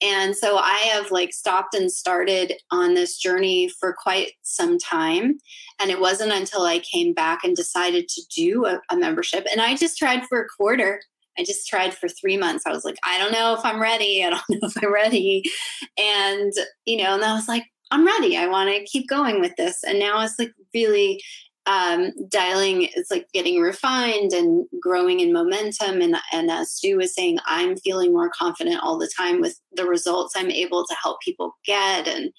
And so I have like stopped and started on this journey for quite some time. And it wasn't until I came back and decided to do a, a membership. And I just tried for a quarter. I just tried for three months. I was like, I don't know if I'm ready. I don't (laughs) know if I'm ready. And, you know, and I was like, I'm ready. I want to keep going with this. And now it's like really um, dialing, is like getting refined and growing in momentum. And, and as Stu was saying, I'm feeling more confident all the time with the results I'm able to help people get. And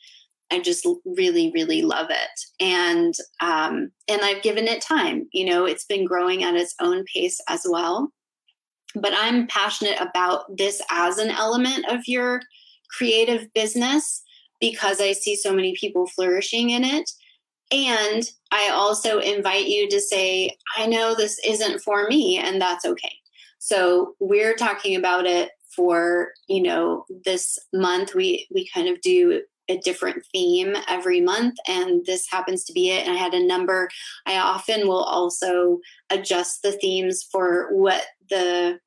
I just really, really love it. And, um, and I've given it time, you know, it's been growing at its own pace as well. But I'm passionate about this as an element of your creative business because I see so many people flourishing in it. And I also invite you to say, I know this isn't for me, and that's okay. So we're talking about it for, you know, this month. We we kind of do a different theme every month and this happens to be it and i had a number i often will also adjust the themes for what the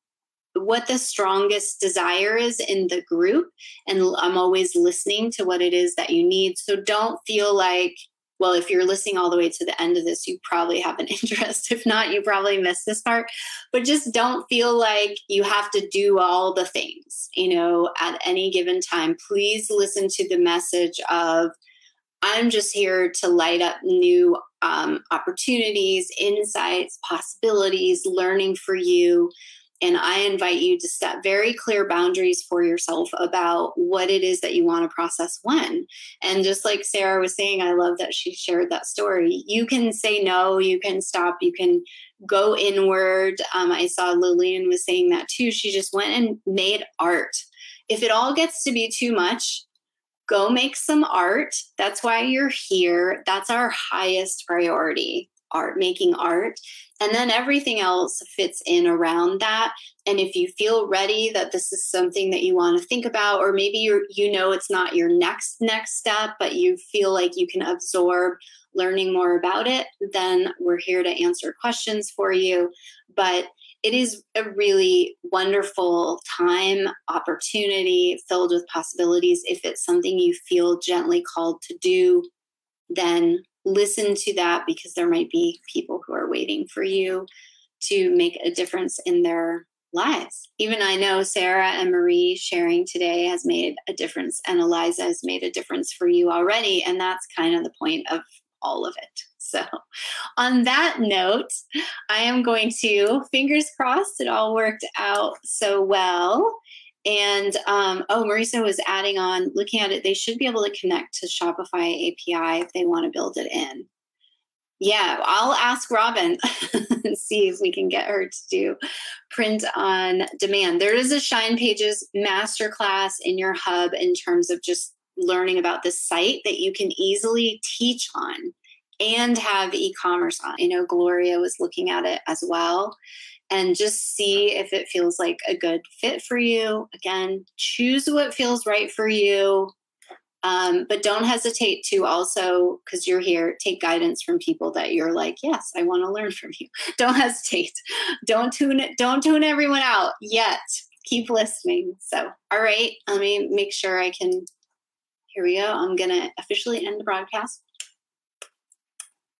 what the strongest desire is in the group and i'm always listening to what it is that you need so don't feel like well if you're listening all the way to the end of this you probably have an (laughs) interest. If not you probably missed this part. But just don't feel like you have to do all the things you know at any given time. Please listen to the message of i'm just here to light up new um, opportunities insights possibilities learning for you and I invite you to set very clear boundaries for yourself about what it is that you want to process when. And just like Sarah was saying, I love that she shared that story. You can say no, you can stop, you can go inward. Um, I saw Lillian was saying that too. She just went and made art. If it all gets to be too much, go make some art. That's why you're here. That's our highest priority art, making art. And then everything else fits in around that. And if you feel ready that this is something that you want to think about, or maybe you're, you know, it's not your next, next step, but you feel like you can absorb learning more about it, then we're here to answer questions for you. But it is a really wonderful time, opportunity filled with possibilities. If it's something you feel gently called to do, then listen to that because there might be people who are waiting for you to make a difference in their lives. Even I know Sarah and Marie sharing today has made a difference, and Eliza has made a difference for you already. And that's kind of the point of all of it. So, on that note, I am going to, fingers crossed, it all worked out so well. And um, oh, Marisa was adding on, looking at it, they should be able to connect to Shopify API if they want to build it in. Yeah, I'll ask Robin (laughs) and see if we can get her to do print on demand. There is a Shine Pages masterclass in your hub in terms of just learning about the site that you can easily teach on and have e-commerce on. You know, Gloria was looking at it as well and just see if it feels like a good fit for you. Again, choose what feels right for you. Um, but don't hesitate to also, because you're here, take guidance from people that you're like, yes, I want to learn from you. (laughs) Don't hesitate. Don't tune it. Don't tune everyone out yet. Keep listening. So, all right, let me make sure I can. Here we go. I'm gonna officially end the broadcast.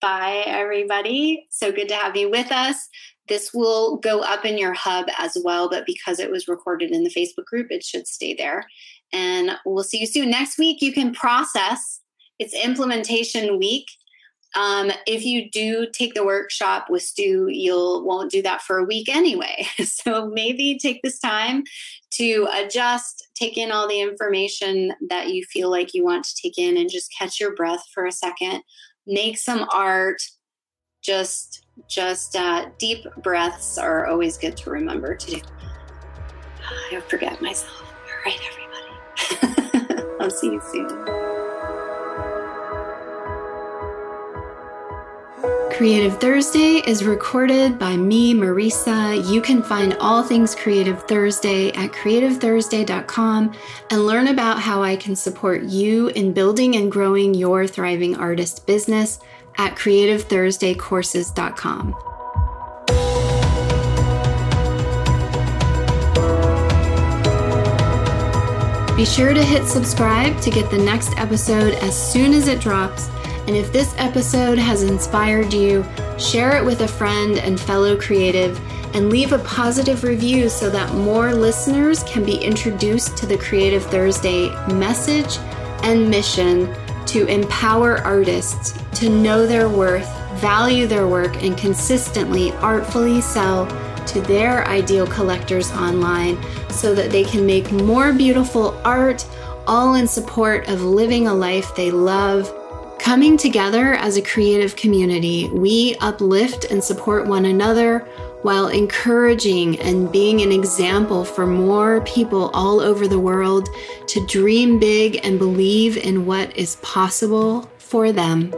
Bye, everybody. So good to have you with us. This will go up in your hub as well, but because it was recorded in the Facebook group, it should stay there. And we'll see you soon. Next week, you can process. It's implementation week. Um, if you do take the workshop with Stu, you'll won't do that for a week anyway. (laughs) So maybe take this time to adjust, take in all the information that you feel like you want to take in, and just catch your breath for a second. Make some art. Just just uh, deep breaths are always good to remember to do. I forget myself. All right, everybody. (laughs) I'll see you soon. Creative Thursday is recorded by me, Marisa. You can find all things Creative Thursday at creativethursday.com and learn about how I can support you in building and growing your thriving artist business at creativethursdaycourses.com. Be sure to hit subscribe to get the next episode as soon as it drops. And if this episode has inspired you, share it with a friend and fellow creative and leave a positive review so that more listeners can be introduced to the Creative Thursday message and mission to empower artists to know their worth, value their work, and consistently, artfully sell to their ideal collectors online so that they can make more beautiful art, all in support of living a life they love. Coming together as a creative community, we uplift and support one another while encouraging and being an example for more people all over the world to dream big and believe in what is possible for them.